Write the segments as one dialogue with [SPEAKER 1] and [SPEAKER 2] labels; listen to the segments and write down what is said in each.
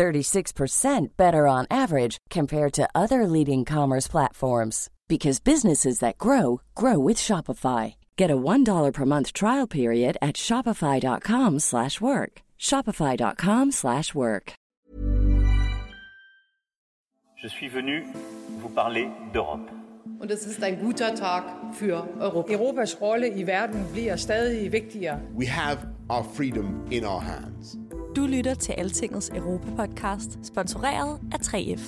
[SPEAKER 1] 36% better on average compared to other leading commerce platforms because businesses that grow grow with Shopify. Get a $1 per month trial period at shopify.com/work. shopify.com/work.
[SPEAKER 2] Je suis venu vous parler d'Europe.
[SPEAKER 3] Und es er ist ein er guter Tag für Europa.
[SPEAKER 4] Europas rolle i verden bliver stadig vigtigere.
[SPEAKER 5] We have our freedom in our hands.
[SPEAKER 6] Du lytter til Altingets Europa-podcast, sponsoreret af 3F.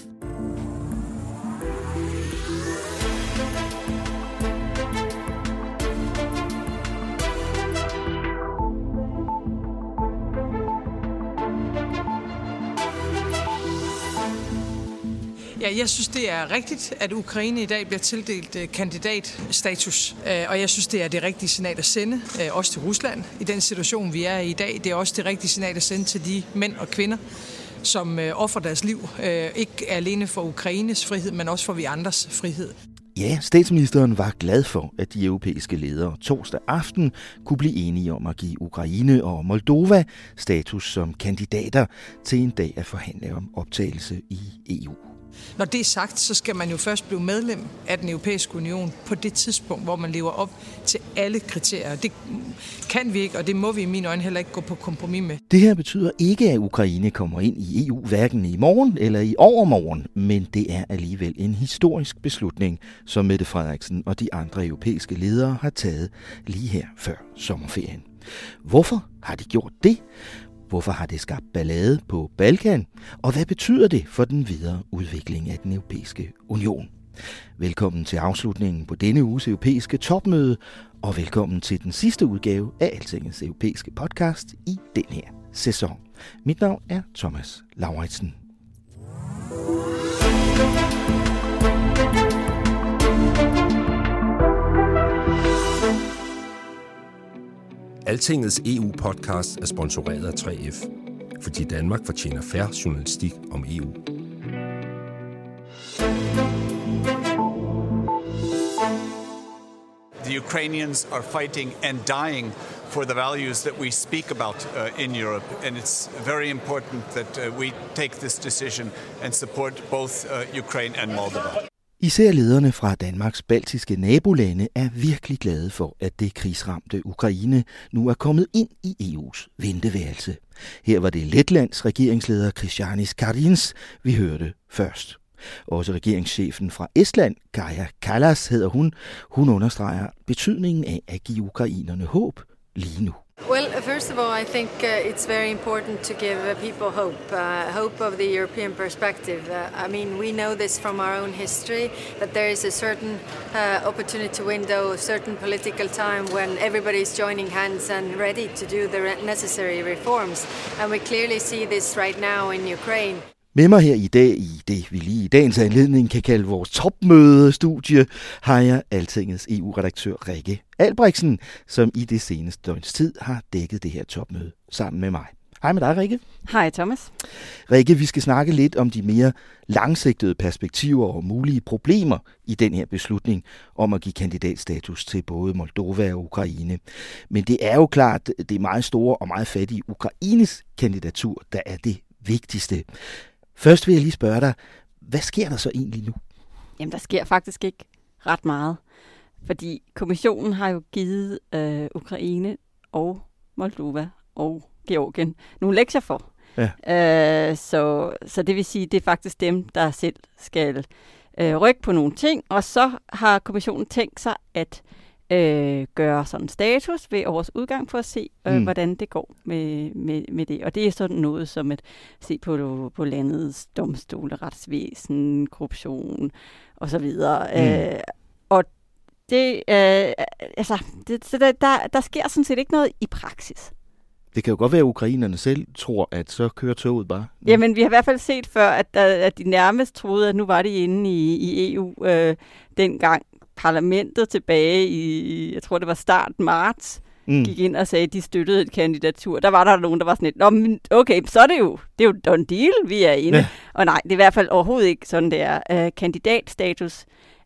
[SPEAKER 4] Ja, jeg synes, det er rigtigt, at Ukraine i dag bliver tildelt øh, kandidatstatus. Øh, og jeg synes, det er det rigtige signal at sende, øh, også til Rusland, i den situation, vi er i i dag. Det er også det rigtige signal at sende til de mænd og kvinder, som uh, offrer deres liv. Ikke alene for Ukraines frihed, men også for vi andres frihed.
[SPEAKER 7] Ja, statsministeren var glad for, at de europæiske ledere torsdag aften kunne blive enige om at give Ukraine og Moldova status som kandidater til en dag at forhandle om optagelse i EU.
[SPEAKER 4] Når det er sagt, så skal man jo først blive medlem af den europæiske union på det tidspunkt, hvor man lever op til alle kriterier. Det kan vi ikke, og det må vi i mine øjne heller ikke gå på kompromis med.
[SPEAKER 7] Det her betyder ikke, at Ukraine kommer ind i EU hverken i morgen eller i overmorgen, men det er alligevel en historisk beslutning, som Mette Frederiksen og de andre europæiske ledere har taget lige her før sommerferien. Hvorfor har de gjort det? Hvorfor har det skabt ballade på Balkan? Og hvad betyder det for den videre udvikling af den europæiske union? Velkommen til afslutningen på denne uges europæiske topmøde, og velkommen til den sidste udgave af Altingets europæiske podcast i den her sæson. Mit navn er Thomas Lauritsen.
[SPEAKER 8] Altingets EU-podcast er sponsoreret af 3F, fordi Danmark fortjener færre journalistik om EU.
[SPEAKER 9] The Ukrainians are fighting and dying for the values that we speak about uh, in Europe, and it's very important that uh, we take this decision and support both uh, Ukraine and Moldova.
[SPEAKER 7] Især lederne fra Danmarks baltiske nabolande er virkelig glade for, at det krigsramte Ukraine nu er kommet ind i EU's venteværelse. Her var det Letlands regeringsleder Christianis Karins, vi hørte først. Også regeringschefen fra Estland, Kaja Kallas hedder hun, hun understreger betydningen af at give ukrainerne håb lige nu.
[SPEAKER 10] Well, first of all, I think uh, it's very important to give uh, people hope, uh, hope of the European perspective. Uh, I mean, we know this from our own history that there is a certain uh, opportunity window, a certain political time when everybody is joining hands and ready to do the necessary reforms. And we clearly see this right now in Ukraine.
[SPEAKER 7] Med mig her i dag i det, vi lige i dagens anledning kan kalde vores topmødestudie, har jeg Altingets EU-redaktør Rikke Albrechtsen, som i det seneste døgns tid har dækket det her topmøde sammen med mig. Hej med dig, Rikke.
[SPEAKER 11] Hej, Thomas.
[SPEAKER 7] Rikke, vi skal snakke lidt om de mere langsigtede perspektiver og mulige problemer i den her beslutning om at give kandidatstatus til både Moldova og Ukraine. Men det er jo klart, det er meget store og meget fattige Ukraines kandidatur, der er det vigtigste. Først vil jeg lige spørge dig, hvad sker der så egentlig nu?
[SPEAKER 11] Jamen, der sker faktisk ikke ret meget. Fordi kommissionen har jo givet øh, Ukraine og Moldova og Georgien nogle lektier for. Ja. Øh, så, så det vil sige, det er faktisk dem, der selv skal øh, rykke på nogle ting. Og så har kommissionen tænkt sig at øh, gøre sådan status ved årets udgang for at se, øh, mm. hvordan det går med, med, med det. Og det er sådan noget som at se på, på landets domstole, retsvæsen, korruption og så videre. Mm. Øh, og det, øh, altså, det, så der, der, der sker sådan set ikke noget i praksis.
[SPEAKER 7] Det kan jo godt være, at ukrainerne selv tror, at så kører toget bare.
[SPEAKER 11] Jamen, vi har i hvert fald set før, at, at de nærmest troede, at nu var de inde i, i EU øh, dengang parlamentet tilbage i, jeg tror det var start marts, mm. gik ind og sagde, at de støttede et kandidatur. Der var der nogen, der var sådan lidt, Nå, men okay, så er det jo, det er jo done deal, vi er inde. Ja. Og nej, det er i hvert fald overhovedet ikke sådan, det er. Uh, kandidatstatus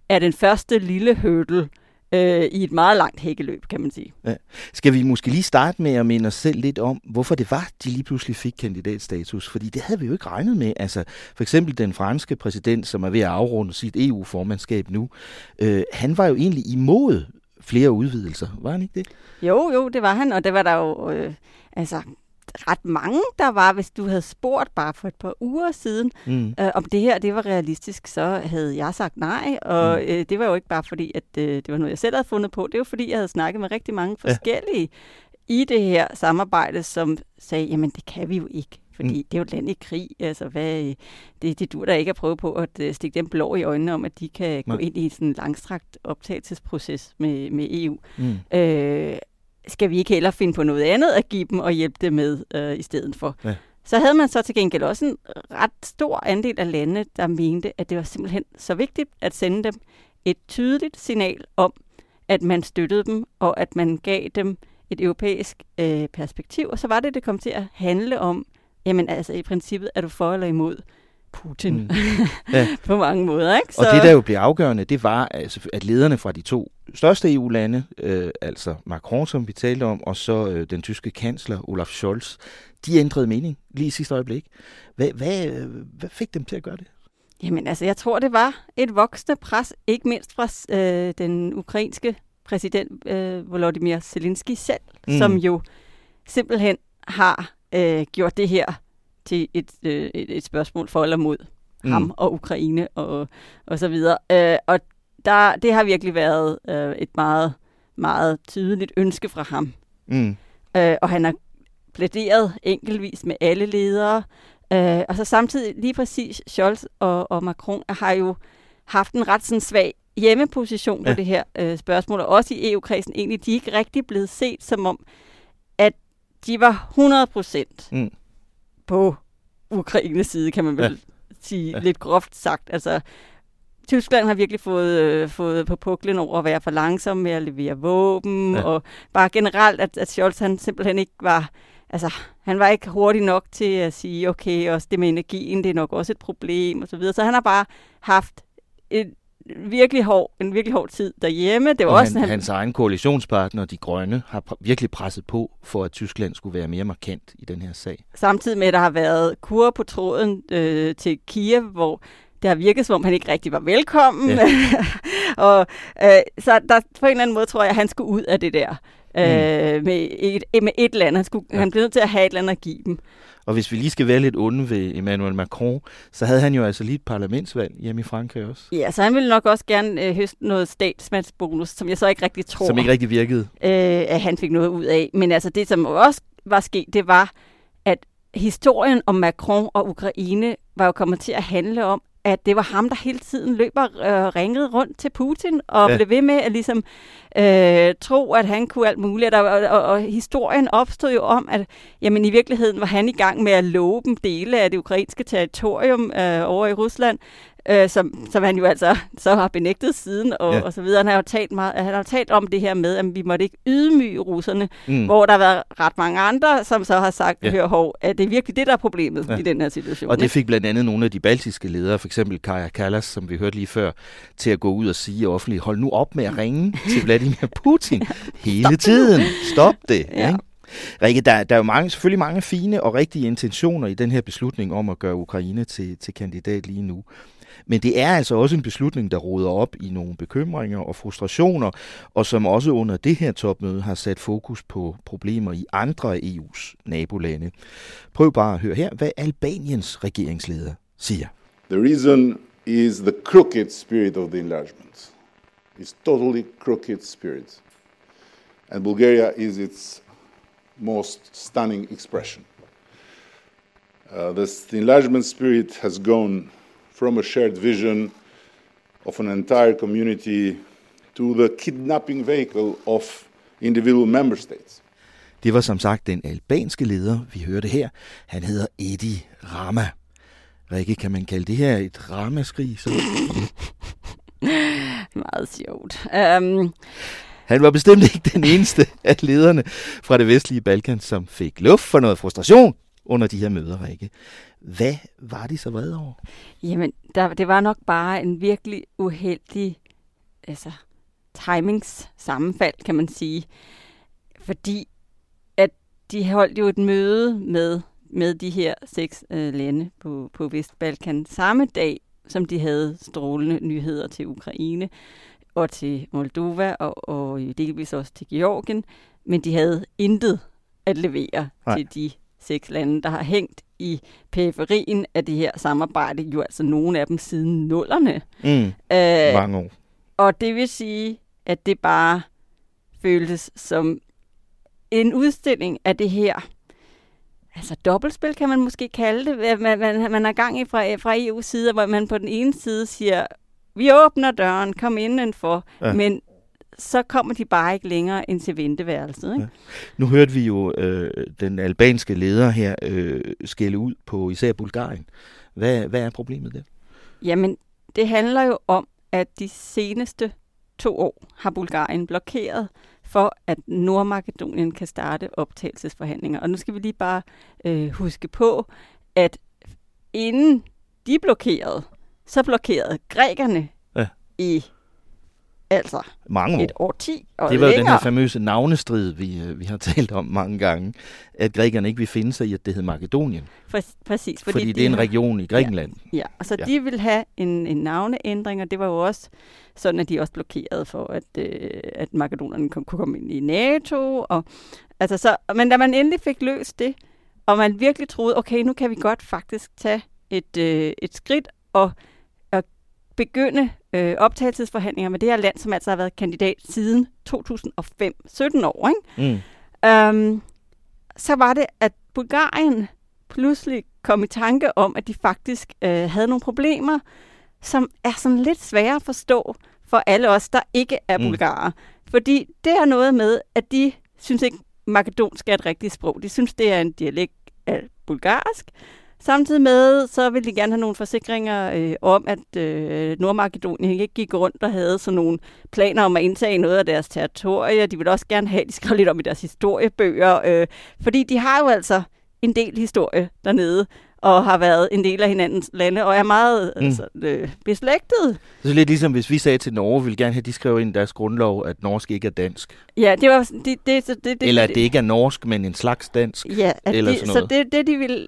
[SPEAKER 11] er den første lille hurdle øh, i et meget langt hækkeløb, kan man sige. Ja.
[SPEAKER 7] Skal vi måske lige starte med at minde os selv lidt om, hvorfor det var, de lige pludselig fik kandidatstatus? Fordi det havde vi jo ikke regnet med. Altså, for eksempel den franske præsident, som er ved at afrunde sit EU-formandskab nu, øh, han var jo egentlig imod flere udvidelser, var han ikke det?
[SPEAKER 11] Jo, jo, det var han, og det var der jo... Øh, altså, ret mange, der var, hvis du havde spurgt bare for et par uger siden, mm. øh, om det her det var realistisk, så havde jeg sagt nej. Og mm. øh, det var jo ikke bare fordi, at øh, det var noget, jeg selv havde fundet på. Det var fordi, jeg havde snakket med rigtig mange forskellige ja. i det her samarbejde, som sagde, jamen det kan vi jo ikke. Fordi mm. det er jo et land i krig. Altså, hvad, det, det dur der ikke at prøve på at uh, stikke dem blå i øjnene om, at de kan Nej. gå ind i sådan en langstrakt optagelsesproces med, med EU. Mm. Øh, skal vi ikke heller finde på noget andet at give dem og hjælpe dem med øh, i stedet for. Ja. Så havde man så til gengæld også en ret stor andel af lande, der mente, at det var simpelthen så vigtigt at sende dem et tydeligt signal om, at man støttede dem, og at man gav dem et europæisk øh, perspektiv. Og så var det, det kom til at handle om, jamen altså i princippet, er du for eller imod Putin mm. ja. på mange måder. Ikke?
[SPEAKER 7] Så... Og det, der jo blev afgørende, det var, altså, at lederne fra de to største EU-lande, øh, altså Macron, som vi talte om, og så øh, den tyske kansler Olaf Scholz, de ændrede mening lige i sidste øjeblik. Hvad, hvad, hvad fik dem til at gøre det?
[SPEAKER 11] Jamen altså, jeg tror, det var et voksende pres, ikke mindst fra øh, den ukrainske præsident øh, Volodymyr Zelensky selv, mm. som jo simpelthen har øh, gjort det her til et, øh, et, et spørgsmål for eller mod mm. ham og Ukraine og, og så videre. Øh, og der, det har virkelig været øh, et meget, meget tydeligt ønske fra ham. Mm. Øh, og han har plæderet enkeltvis med alle ledere. Øh, og så samtidig lige præcis Scholz og, og Macron har jo haft en ret sådan svag hjemmeposition på ja. det her øh, spørgsmål, og også i EU-kredsen egentlig, de er ikke rigtig blevet set som om, at de var 100 procent mm. På Ukraines side, kan man vel ja. sige ja. lidt groft sagt. Altså, Tyskland har virkelig fået, øh, fået på puklen over at være for langsom med at levere våben, ja. og bare generelt, at, at Scholz han simpelthen ikke var, altså, han var ikke hurtig nok til at sige, okay, også det med energien, det er nok også et problem, og så videre. Så han har bare haft et virkelig hård, en virkelig hård tid derhjemme. Det var
[SPEAKER 7] og
[SPEAKER 11] også,
[SPEAKER 7] han, hans egen koalitionspartner, de grønne, har pr- virkelig presset på for, at Tyskland skulle være mere markant i den her sag.
[SPEAKER 11] Samtidig med, at der har været kur på tråden øh, til Kiev, hvor det har virket, som om han ikke rigtig var velkommen. Ja. og øh, så der, på en eller anden måde tror jeg, at han skulle ud af det der. Øh, mm. med, et, med et eller andet. Han, skulle, ja. han blev nødt til at have et eller andet at give dem.
[SPEAKER 7] Og hvis vi lige skal være lidt onde ved Emmanuel Macron, så havde han jo altså lige et parlamentsvalg hjemme i Frankrig også.
[SPEAKER 11] Ja, så han ville nok også gerne øh, høste noget statsmandsbonus, som jeg så ikke rigtig tror.
[SPEAKER 7] Som ikke rigtig virkede.
[SPEAKER 11] Øh, at han fik noget ud af. Men altså det, som også var sket, det var, at historien om Macron og Ukraine var jo kommet til at handle om, at det var ham, der hele tiden løber øh, ringede rundt til Putin og ja. blev ved med at ligesom øh, tro, at han kunne alt muligt. Og, og, og, og historien opstod jo om, at jamen, i virkeligheden var han i gang med at love dem dele af det ukrainske territorium øh, over i Rusland, øh, som, som han jo altså så har benægtet siden, og, ja. og så videre. Han har jo talt, meget, han har talt om det her med, at vi måtte ikke ydmyge russerne, mm. hvor der har været ret mange andre, som så har sagt, ja. hør hov, at det er virkelig det, der er problemet ja. i den her situation.
[SPEAKER 7] Og det fik blandt andet nogle af de baltiske ledere, for eksempel Kaja Kallas, som vi hørte lige før, til at gå ud og sige offentligt, hold nu op med at ringe til Vladimir Putin hele Stop tiden. Stop det. Ja. Ikke? Rikke, der, der er jo mange, selvfølgelig mange fine og rigtige intentioner i den her beslutning om at gøre Ukraine til, til kandidat lige nu. Men det er altså også en beslutning, der råder op i nogle bekymringer og frustrationer, og som også under det her topmøde har sat fokus på problemer i andre af EU's nabolande. Prøv bare at høre her, hvad Albaniens regeringsleder siger.
[SPEAKER 5] The reason is the crooked spirit of the enlargement. It's totally crooked spirit. And Bulgaria is its most stunning expression. Uh, this, the enlargement spirit has gone from a shared vision of an entire community to the kidnapping vehicle of individual member states.
[SPEAKER 7] Det var som sagt den albanske leder, vi hørte her. Han hedder Edi Rama. Rikke, kan man kalde det her et ramaskrig? Så?
[SPEAKER 11] Meget sjovt. Um...
[SPEAKER 7] Han var bestemt ikke den eneste af lederne fra det vestlige Balkan, som fik luft for noget frustration under de her møder, Rikke. Hvad var de så vrede over?
[SPEAKER 11] Jamen, der, det var nok bare en virkelig uheldig altså, timings sammenfald, kan man sige. Fordi at de holdt jo et møde med, med de her seks øh, lande på, på Vestbalkan samme dag, som de havde strålende nyheder til Ukraine og til Moldova og, og delvis også til Georgien. Men de havde intet at levere Nej. til de seks lande, der har hængt i periferien af det her samarbejde, jo altså nogle af dem siden nullerne.
[SPEAKER 7] Mm, øh, mange år.
[SPEAKER 11] Og det vil sige, at det bare føltes som en udstilling af det her, altså dobbeltspil kan man måske kalde det, man, man, man er gang i fra, fra EU's side, hvor man på den ene side siger, vi åbner døren, kom indenfor, ja. men så kommer de bare ikke længere ind til venteværelset. Ikke? Ja.
[SPEAKER 7] Nu hørte vi jo øh, den albanske leder her øh, skælde ud på især Bulgarien. Hvad, hvad er problemet der?
[SPEAKER 11] Jamen, det handler jo om, at de seneste to år har Bulgarien blokeret for, at Nordmakedonien kan starte optagelsesforhandlinger. Og nu skal vi lige bare øh, huske på, at inden de blokerede, så blokerede grækerne ja. i Altså
[SPEAKER 7] mange år.
[SPEAKER 11] et årti og
[SPEAKER 7] Det var
[SPEAKER 11] jo
[SPEAKER 7] den her famøse navnestrid, vi, øh, vi har talt om mange gange, at grækerne ikke vil finde sig i, at det hed Makedonien.
[SPEAKER 11] For, præcis.
[SPEAKER 7] Fordi, fordi de det er en region i Grækenland.
[SPEAKER 11] Ja, ja. og så ja. de vil have en, en navneændring, og det var jo også sådan, at de også blokerede for, at, øh, at makedonerne kunne komme ind i NATO. Og, altså så, men da man endelig fik løst det, og man virkelig troede, okay, nu kan vi godt faktisk tage et, øh, et skridt og begynde øh, optagelsesforhandlinger med det her land, som altså har været kandidat siden 2005, 17 år, ikke? Mm. Øhm, så var det, at Bulgarien pludselig kom i tanke om, at de faktisk øh, havde nogle problemer, som er sådan lidt svære at forstå for alle os, der ikke er mm. bulgarer. Fordi det er noget med, at de synes ikke, makedonsk er et rigtigt sprog. De synes, det er en dialekt af bulgarsk. Samtidig med, så vil de gerne have nogle forsikringer øh, om, at øh, Nordmakedonien ikke gik rundt og havde sådan nogle planer om at indtage noget af deres territorie. De vil også gerne have, at de skrev lidt om i deres historiebøger, øh, fordi de har jo altså en del historie dernede og har været en del af hinandens lande, og er meget mm. altså, øh, beslægtet.
[SPEAKER 7] Er lidt ligesom, hvis vi sagde til Norge, vi vil gerne have, at de skrev ind i deres grundlov, at norsk ikke er dansk.
[SPEAKER 11] Ja, det var... Det, det, det, det,
[SPEAKER 7] eller at det ikke er norsk, men en slags dansk.
[SPEAKER 11] Ja, eller de, sådan noget. så det, det de vil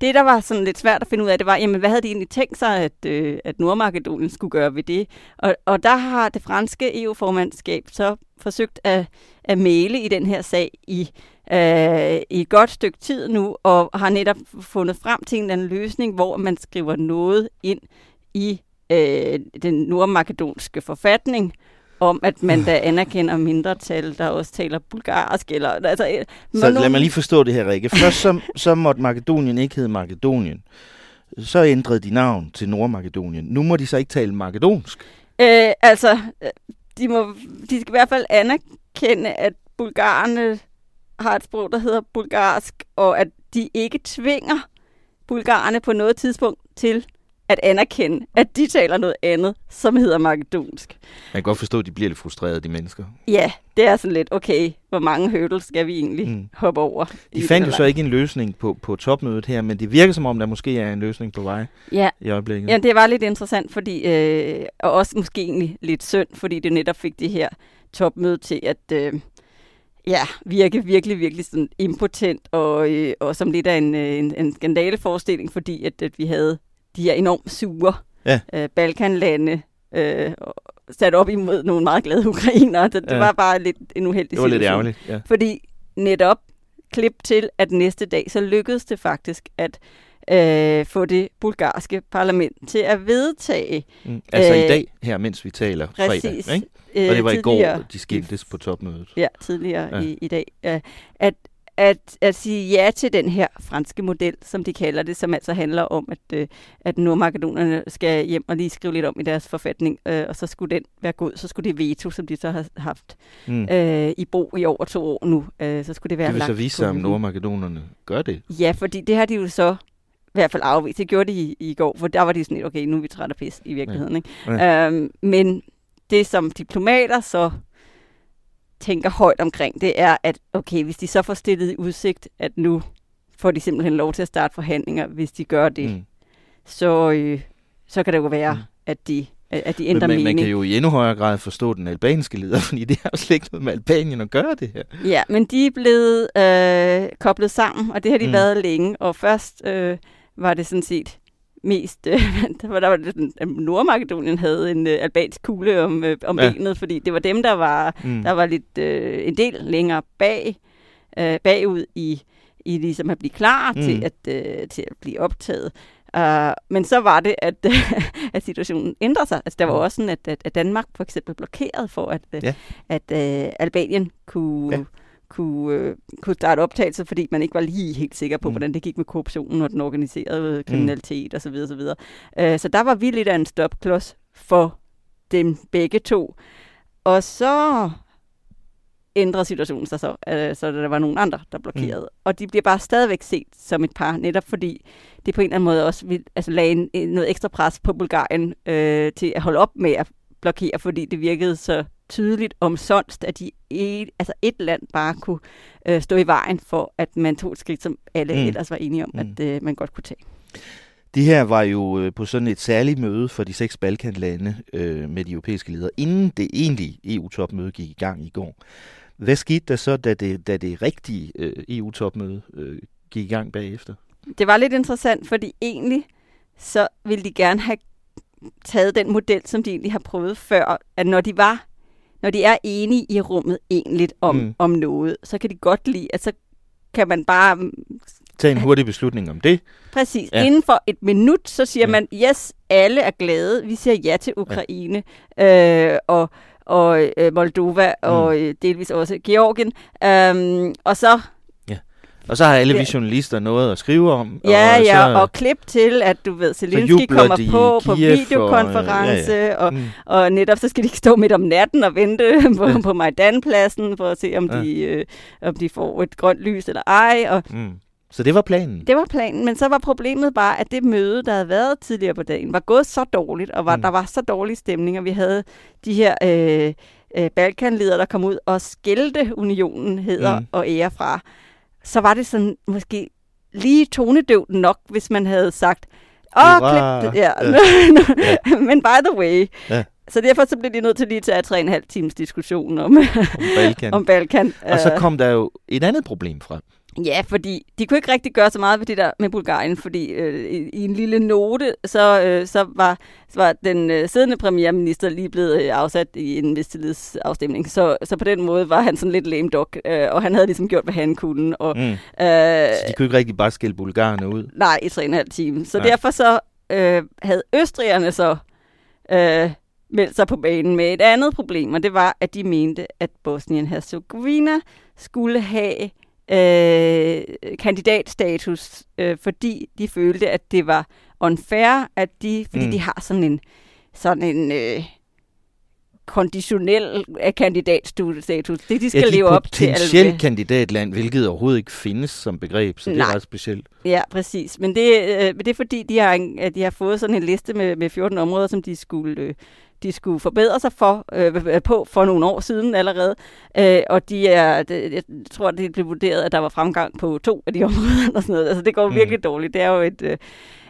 [SPEAKER 11] det, der var sådan lidt svært at finde ud af, det var, jamen, hvad havde de egentlig tænkt sig, at, øh, at Nordmakedonien skulle gøre ved det? Og, og der har det franske EU-formandskab så forsøgt at, at male i den her sag i, øh, i et godt stykke tid nu, og har netop fundet frem til en eller anden løsning, hvor man skriver noget ind i øh, den nordmakedonske forfatning, om, at man da anerkender mindretal, der også taler bulgarsk. Eller, altså,
[SPEAKER 7] øh, så lad mig lige forstå det her, Rikke. Først så, så måtte Makedonien ikke hedde Makedonien. Så ændrede de navn til Nordmakedonien. Nu må de så ikke tale makedonsk.
[SPEAKER 11] Øh, altså, øh, de, må, de skal i hvert fald anerkende, at bulgarerne har et sprog, der hedder bulgarsk, og at de ikke tvinger bulgarerne på noget tidspunkt til at anerkende, at de taler noget andet, som hedder makedonsk.
[SPEAKER 7] Jeg kan godt forstå, at de bliver lidt frustrerede, de mennesker.
[SPEAKER 11] Ja, det er sådan lidt, okay, hvor mange hurdles skal vi egentlig mm. hoppe over?
[SPEAKER 7] De fandt jo så ikke en løsning på, på topmødet her, men det virker som om, der måske er en løsning på vej
[SPEAKER 11] ja.
[SPEAKER 7] i øjeblikket.
[SPEAKER 11] Ja, det var lidt interessant, fordi, øh, og også måske egentlig lidt synd, fordi det netop fik det her topmøde til at... Øh, ja, virke virkelig, virkelig sådan impotent og, øh, og som lidt af en, øh, en, en skandaleforestilling, fordi at, at vi havde de her enormt sure ja. øh, Balkanlande øh, sat op imod nogle meget glade ukrainere. Det, det ja. var bare lidt en uheldig
[SPEAKER 7] Det var situation. lidt ærgerligt, ja.
[SPEAKER 11] Fordi netop klip til, at næste dag, så lykkedes det faktisk at øh, få det bulgarske parlament til at vedtage.
[SPEAKER 7] Mm. Altså øh, i dag, her mens vi taler præcis, fredag, ikke? Og det var i går, de skiltes på topmødet.
[SPEAKER 11] Ja, tidligere ja. I, i dag. Øh, at at, at sige ja til den her franske model, som de kalder det, som altså handler om, at, øh, at nordmakedonerne skal hjem og lige skrive lidt om i deres forfatning, øh, og så skulle den være god. Så skulle det veto, som de så har haft mm. øh, i brug i over to år nu, øh, så skulle det være
[SPEAKER 7] Det vil så vise sig, om nordmakedonerne gør det.
[SPEAKER 11] Ja, fordi det har de jo så i hvert fald afvist. Det gjorde de i, i går, for der var de sådan lidt, okay, nu er vi træt af pis i virkeligheden. Ja. Ikke? Ja. Øhm, men det, som diplomater så tænker højt omkring, det er, at okay, hvis de så får stillet i udsigt, at nu får de simpelthen lov til at starte forhandlinger, hvis de gør det, mm. så, øh, så kan det jo være, mm. at de at de ændrer
[SPEAKER 7] men,
[SPEAKER 11] men
[SPEAKER 7] man kan jo i endnu højere grad forstå den albanske leder, fordi det har jo slet ikke noget med Albanien at gøre, det her.
[SPEAKER 11] Ja, men de er blevet øh, koblet sammen, og det har de mm. været længe. Og først øh, var det sådan set mest, øh, der var, der var det, Nordmakedonien havde en øh, albansk kugle om, øh, om ja. benet, fordi det var dem, der var, mm. der var lidt øh, en del længere bag, øh, bagud i, i ligesom at blive klar mm. til, at, øh, til at blive optaget. Uh, men så var det, at, at situationen ændrede sig. Altså, der var mm. også sådan, at, at, at Danmark for eksempel blokerede for, at, ja. at uh, Albanien kunne... Ja kunne, øh, kunne starte optagelser, fordi man ikke var lige helt sikker på, mm. hvordan det gik med korruptionen og den organiserede mm. kriminalitet mm. osv. osv. Øh, så der var vi lidt af en stopklods for dem begge to. Og så ændrer situationen sig så, øh, så der var nogle andre, der blokerede. Mm. Og de bliver bare stadigvæk set som et par, netop fordi det på en eller anden måde også vil, altså, lagde en, noget ekstra pres på Bulgarien øh, til at holde op med at blokere, fordi det virkede så tydeligt omsonst, at de et, altså et land bare kunne øh, stå i vejen for, at man tog et skridt, som alle mm. ellers var enige om, mm. at øh, man godt kunne tage.
[SPEAKER 7] Det her var jo øh, på sådan et særligt møde for de seks Balkanlande øh, med de europæiske ledere, inden det egentlige EU-topmøde gik i gang i går. Hvad skete der så, da det, da det rigtige øh, EU-topmøde øh, gik i gang bagefter?
[SPEAKER 11] Det var lidt interessant, fordi egentlig så ville de gerne have taget den model, som de egentlig har prøvet før, at når de var når de er enige i rummet egentlig om, mm. om noget, så kan de godt lide, at så kan man bare... Mm,
[SPEAKER 7] Tage en hurtig beslutning om det.
[SPEAKER 11] Præcis. Ja. Inden for et minut, så siger ja. man, yes, alle er glade, vi siger ja til Ukraine, ja. øh, og, og øh, Moldova, mm. og øh, delvis også Georgien. Øh, og så
[SPEAKER 7] og så har alle vi journalister noget at skrive om.
[SPEAKER 11] Ja,
[SPEAKER 7] og
[SPEAKER 11] ja, så, og klip til, at du ved, Zelensky kommer på på videokonference, og, ja, ja. Mm. Og, og netop så skal de ikke stå midt om natten og vente på, ja. på Majdanpladsen for at se, om, ja. de, øh, om de får et grønt lys eller ej. Og,
[SPEAKER 7] mm. Så det var planen?
[SPEAKER 11] Det var planen, men så var problemet bare, at det møde, der havde været tidligere på dagen, var gået så dårligt, og var, mm. der var så dårlig stemning, og vi havde de her... Øh, øh, Balkanledere, der kom ud og skældte unionen hedder mm. og ære fra så var det sådan måske lige tonedøvt nok, hvis man havde sagt, åh, klip det. Ja. ja. Men by the way. Ja. Så derfor så blev de nødt til lige til at tre en halv times diskussion om, om Balkan. om Balkan.
[SPEAKER 7] Og så kom der jo et andet problem frem.
[SPEAKER 11] Ja, fordi de kunne ikke rigtig gøre så meget ved det der med Bulgarien, fordi øh, i, i en lille note, så, øh, så, var, så var den øh, siddende premierminister lige blevet øh, afsat i en mistillidsafstemning. Så, så på den måde var han sådan lidt lame dog, øh, og han havde ligesom gjort, hvad han kunne. Og, mm. øh,
[SPEAKER 7] så de kunne ikke rigtig bare skille bulgarerne ud?
[SPEAKER 11] Nej, i tre og en halv time. Så nej. derfor så øh, havde østrigerne så øh, meldt sig på banen med et andet problem, og det var, at de mente, at Bosnien-Herzegovina skulle have øh, kandidatstatus, øh, fordi de følte, at det var unfair, at de, fordi mm. de har sådan en, sådan en øh, konditionel øh, kandidatstatus. Det de skal ja, de leve op til.
[SPEAKER 7] potentielt kandidatland, hvilket overhovedet ikke findes som begreb, så det Nej. er ret specielt.
[SPEAKER 11] Ja, præcis. Men det, øh, det er fordi, de har, en, de har fået sådan en liste med, med 14 områder, som de skulle øh, de skulle forbedre sig for, øh, på for nogle år siden allerede. Øh, og de er, det, jeg tror, det blev vurderet, at der var fremgang på to af de områder. Og sådan noget. Altså, det går mm. virkelig dårligt. Det er jo et... Øh,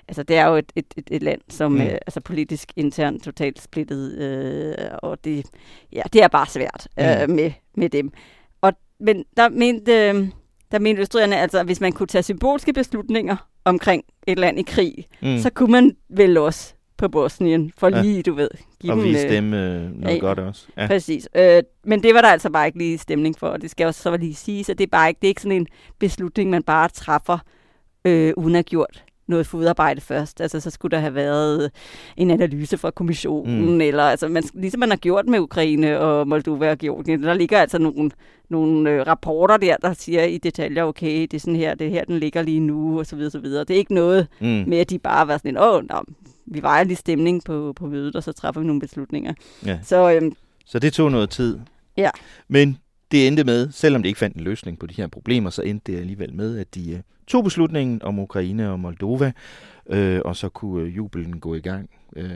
[SPEAKER 11] Altså, det er jo et, et, et, et land, som mm. øh, altså politisk internt totalt splittet, øh, og det, ja, det er bare svært øh, mm. med, med dem. Og, men der mente, øh, der mente østrigerne, altså, at hvis man kunne tage symbolske beslutninger omkring et land i krig, mm. så kunne man vel også på Bosnien, for ja. lige, du ved,
[SPEAKER 7] give og dem... vise dem øh, noget ja, godt også.
[SPEAKER 11] Ja. Præcis. Øh, men det var der altså bare ikke lige stemning for, og det skal også så lige sige, så det er bare ikke, det er ikke sådan en beslutning, man bare træffer, øh, uden at gjort noget fodarbejde først. Altså, så skulle der have været en analyse fra kommissionen, mm. eller altså, man, ligesom man har gjort med Ukraine og Moldova og Georgien, der ligger altså nogle, nogle øh, rapporter der, der siger i detaljer, okay, det er sådan her, det er her, den ligger lige nu, og så videre, så videre. Det er ikke noget mm. med, at de bare var sådan, åh, nå, vi vejer lige stemning på, på mødet, og så træffer vi nogle beslutninger.
[SPEAKER 7] Ja.
[SPEAKER 11] Så, øhm,
[SPEAKER 7] så det tog noget tid.
[SPEAKER 11] Ja.
[SPEAKER 7] Men det endte med, selvom de ikke fandt en løsning på de her problemer, så endte det alligevel med, at de uh, tog beslutningen om Ukraine og Moldova, øh, og så kunne uh, jubelen gå i gang øh,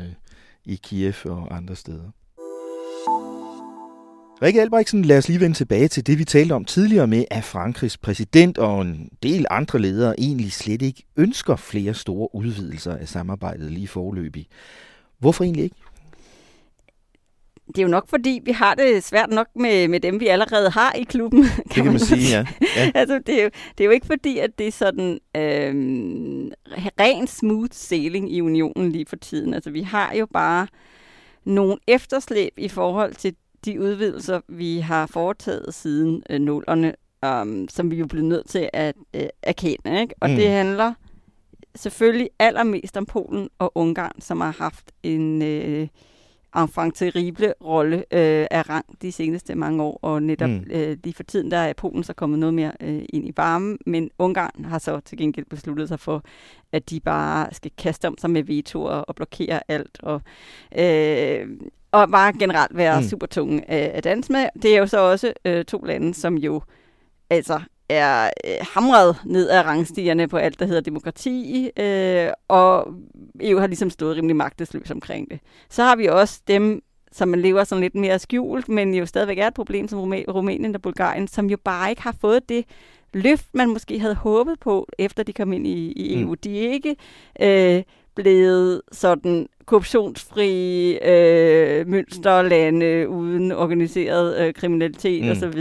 [SPEAKER 7] i Kiev og andre steder. Rikke Albrechtsen, lad os lige vende tilbage til det, vi talte om tidligere med, at Frankrigs præsident og en del andre ledere egentlig slet ikke ønsker flere store udvidelser af samarbejdet lige forløbig. Hvorfor egentlig ikke?
[SPEAKER 11] det er jo nok, fordi vi har det svært nok med, med dem, vi allerede har i klubben. Kan
[SPEAKER 7] det kan man, man sige, ja. ja.
[SPEAKER 11] altså, det, er jo, det er jo ikke fordi, at det er sådan øh, ren smooth sailing i unionen lige for tiden. Altså, vi har jo bare nogle efterslæb i forhold til de udvidelser, vi har foretaget siden øh, nullerne, um, som vi jo blevet nødt til at øh, erkende. Ikke? Og mm. det handler selvfølgelig allermest om Polen og Ungarn, som har haft en... Øh, enfant terrible rolle øh, af rang de seneste mange år, og netop mm. øh, lige for tiden, der er Polen så kommet noget mere øh, ind i varmen, men Ungarn har så til gengæld besluttet sig for, at de bare skal kaste om sig med vetoer og blokere alt, og, øh, og bare generelt være mm. super tunge øh, at danse med. Det er jo så også øh, to lande, som jo altså er øh, hamret ned ad rangstierne på alt, der hedder demokrati, øh, og EU har ligesom stået rimelig magtesløs omkring det. Så har vi også dem, som man lever sådan lidt mere skjult, men jo stadigvæk er et problem som Rumænien og Bulgarien, som jo bare ikke har fået det løft, man måske havde håbet på, efter de kom ind i, i EU. Mm. De er ikke øh, blevet sådan korruptionsfri øh, mønsterlande uden organiseret øh, kriminalitet mm. osv.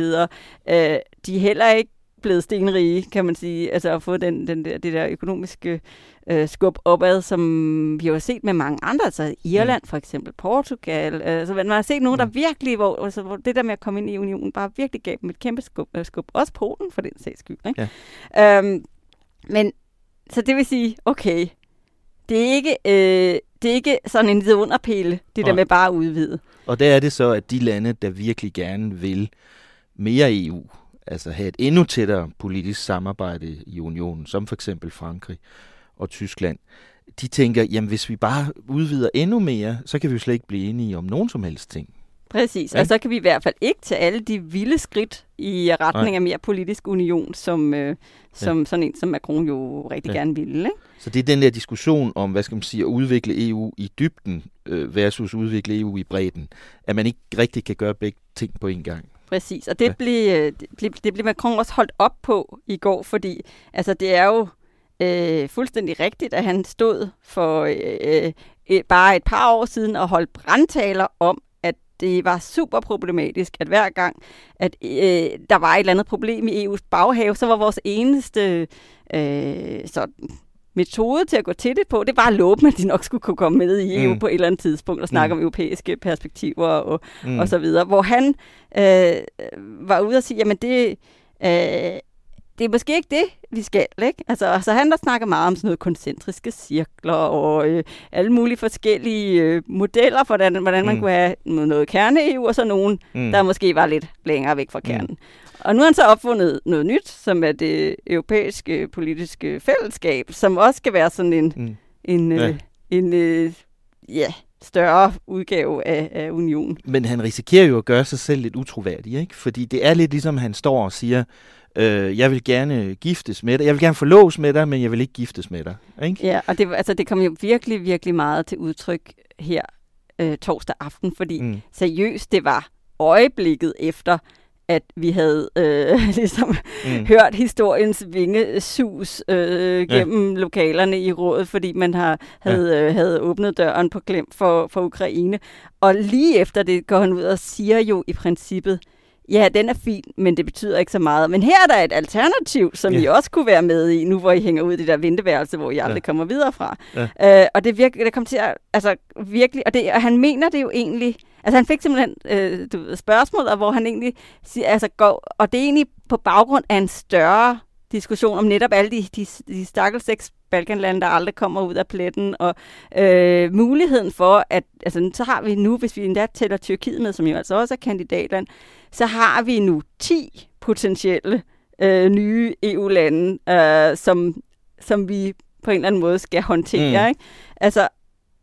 [SPEAKER 11] Øh, de er heller ikke blevet stenrige, kan man sige, altså at få den, den der, det der økonomiske øh, skub opad, som vi har set med mange andre, altså Irland mm. for eksempel, Portugal, øh, altså man har set nogen, der mm. virkelig, hvor, altså, hvor det der med at komme ind i unionen, bare virkelig gav dem et kæmpe skub, øh, skub. også Polen for den sags skyld. Ikke? Ja. Øhm, men, så det vil sige, okay, det er ikke, øh, det er ikke sådan en vidunderpæle, det der med bare at udvide.
[SPEAKER 7] Og der er det så, at de lande, der virkelig gerne vil mere EU, altså have et endnu tættere politisk samarbejde i unionen, som for eksempel Frankrig og Tyskland, de tænker, jamen hvis vi bare udvider endnu mere, så kan vi jo slet ikke blive enige om nogen som helst ting.
[SPEAKER 11] Præcis, ja. og så kan vi i hvert fald ikke tage alle de vilde skridt i retning Nej. af mere politisk union, som, øh, som ja. sådan en som Macron jo rigtig ja. gerne ville. Ikke?
[SPEAKER 7] Så det er den der diskussion om, hvad skal man sige, at udvikle EU i dybden øh, versus udvikle EU i bredden, at man ikke rigtig kan gøre begge ting på en gang.
[SPEAKER 11] Præcis, og det, ja. blev, øh, det, blev, det blev Macron også holdt op på i går, fordi altså, det er jo øh, fuldstændig rigtigt, at han stod for øh, øh, bare et par år siden og holdt brandtaler om, det var super problematisk, at hver gang, at øh, der var et eller andet problem i EU's baghave, så var vores eneste øh, sådan metode til at gå til det på, det var at love at de nok skulle kunne komme med i EU mm. på et eller andet tidspunkt og snakke mm. om europæiske perspektiver og, mm. og så videre. Hvor han øh, var ude og sige, jamen det, øh, det er måske ikke det, vi skal, ikke? Altså, så han der snakker meget om sådan noget koncentriske cirkler og øh, alle mulige forskellige øh, modeller for, hvordan, hvordan man mm. kunne have noget kerne-EU, og så nogen, mm. der måske var lidt længere væk fra kernen. Mm. Og nu har han så opfundet noget nyt, som er det europæiske politiske fællesskab, som også skal være sådan en, mm. en, ja. øh, en øh, ja, større udgave af, af unionen.
[SPEAKER 7] Men han risikerer jo at gøre sig selv lidt utroværdig, ikke? Fordi det er lidt ligesom, han står og siger, øh, jeg vil gerne giftes med dig, jeg vil gerne forlås med dig, men jeg vil ikke giftes med dig. Ikke?
[SPEAKER 11] Ja, og det, altså, det kom jo virkelig, virkelig meget til udtryk her øh, torsdag aften, fordi mm. seriøst, det var øjeblikket efter, at vi havde øh, ligesom mm. hørt historiens vingesus øh, gennem ja. lokalerne i rådet, fordi man har, havde, ja. øh, havde åbnet døren på glem for, for Ukraine. Og lige efter det går han ud og siger jo i princippet, ja, den er fin, men det betyder ikke så meget. Men her er der et alternativ, som ja. I også kunne være med i, nu hvor I hænger ud i det der venteværelse, hvor I aldrig ja. kommer videre fra. Ja. Øh, og det, virke, det kommer til at, altså virkelig, og, det, og han mener det jo egentlig, altså han fik simpelthen øh, du ved, spørgsmål, hvor han egentlig siger, altså går, og det er egentlig på baggrund af en større diskussion om netop alle de, de, de stakkels seks Balkanlande, der aldrig kommer ud af pletten, og øh, muligheden for, at altså, så har vi nu, hvis vi endda tæller Tyrkiet med, som jo altså også er kandidatland, så har vi nu 10 potentielle øh, nye EU-lande, øh, som, som vi på en eller anden måde skal håndtere. Mm. Ikke? Altså,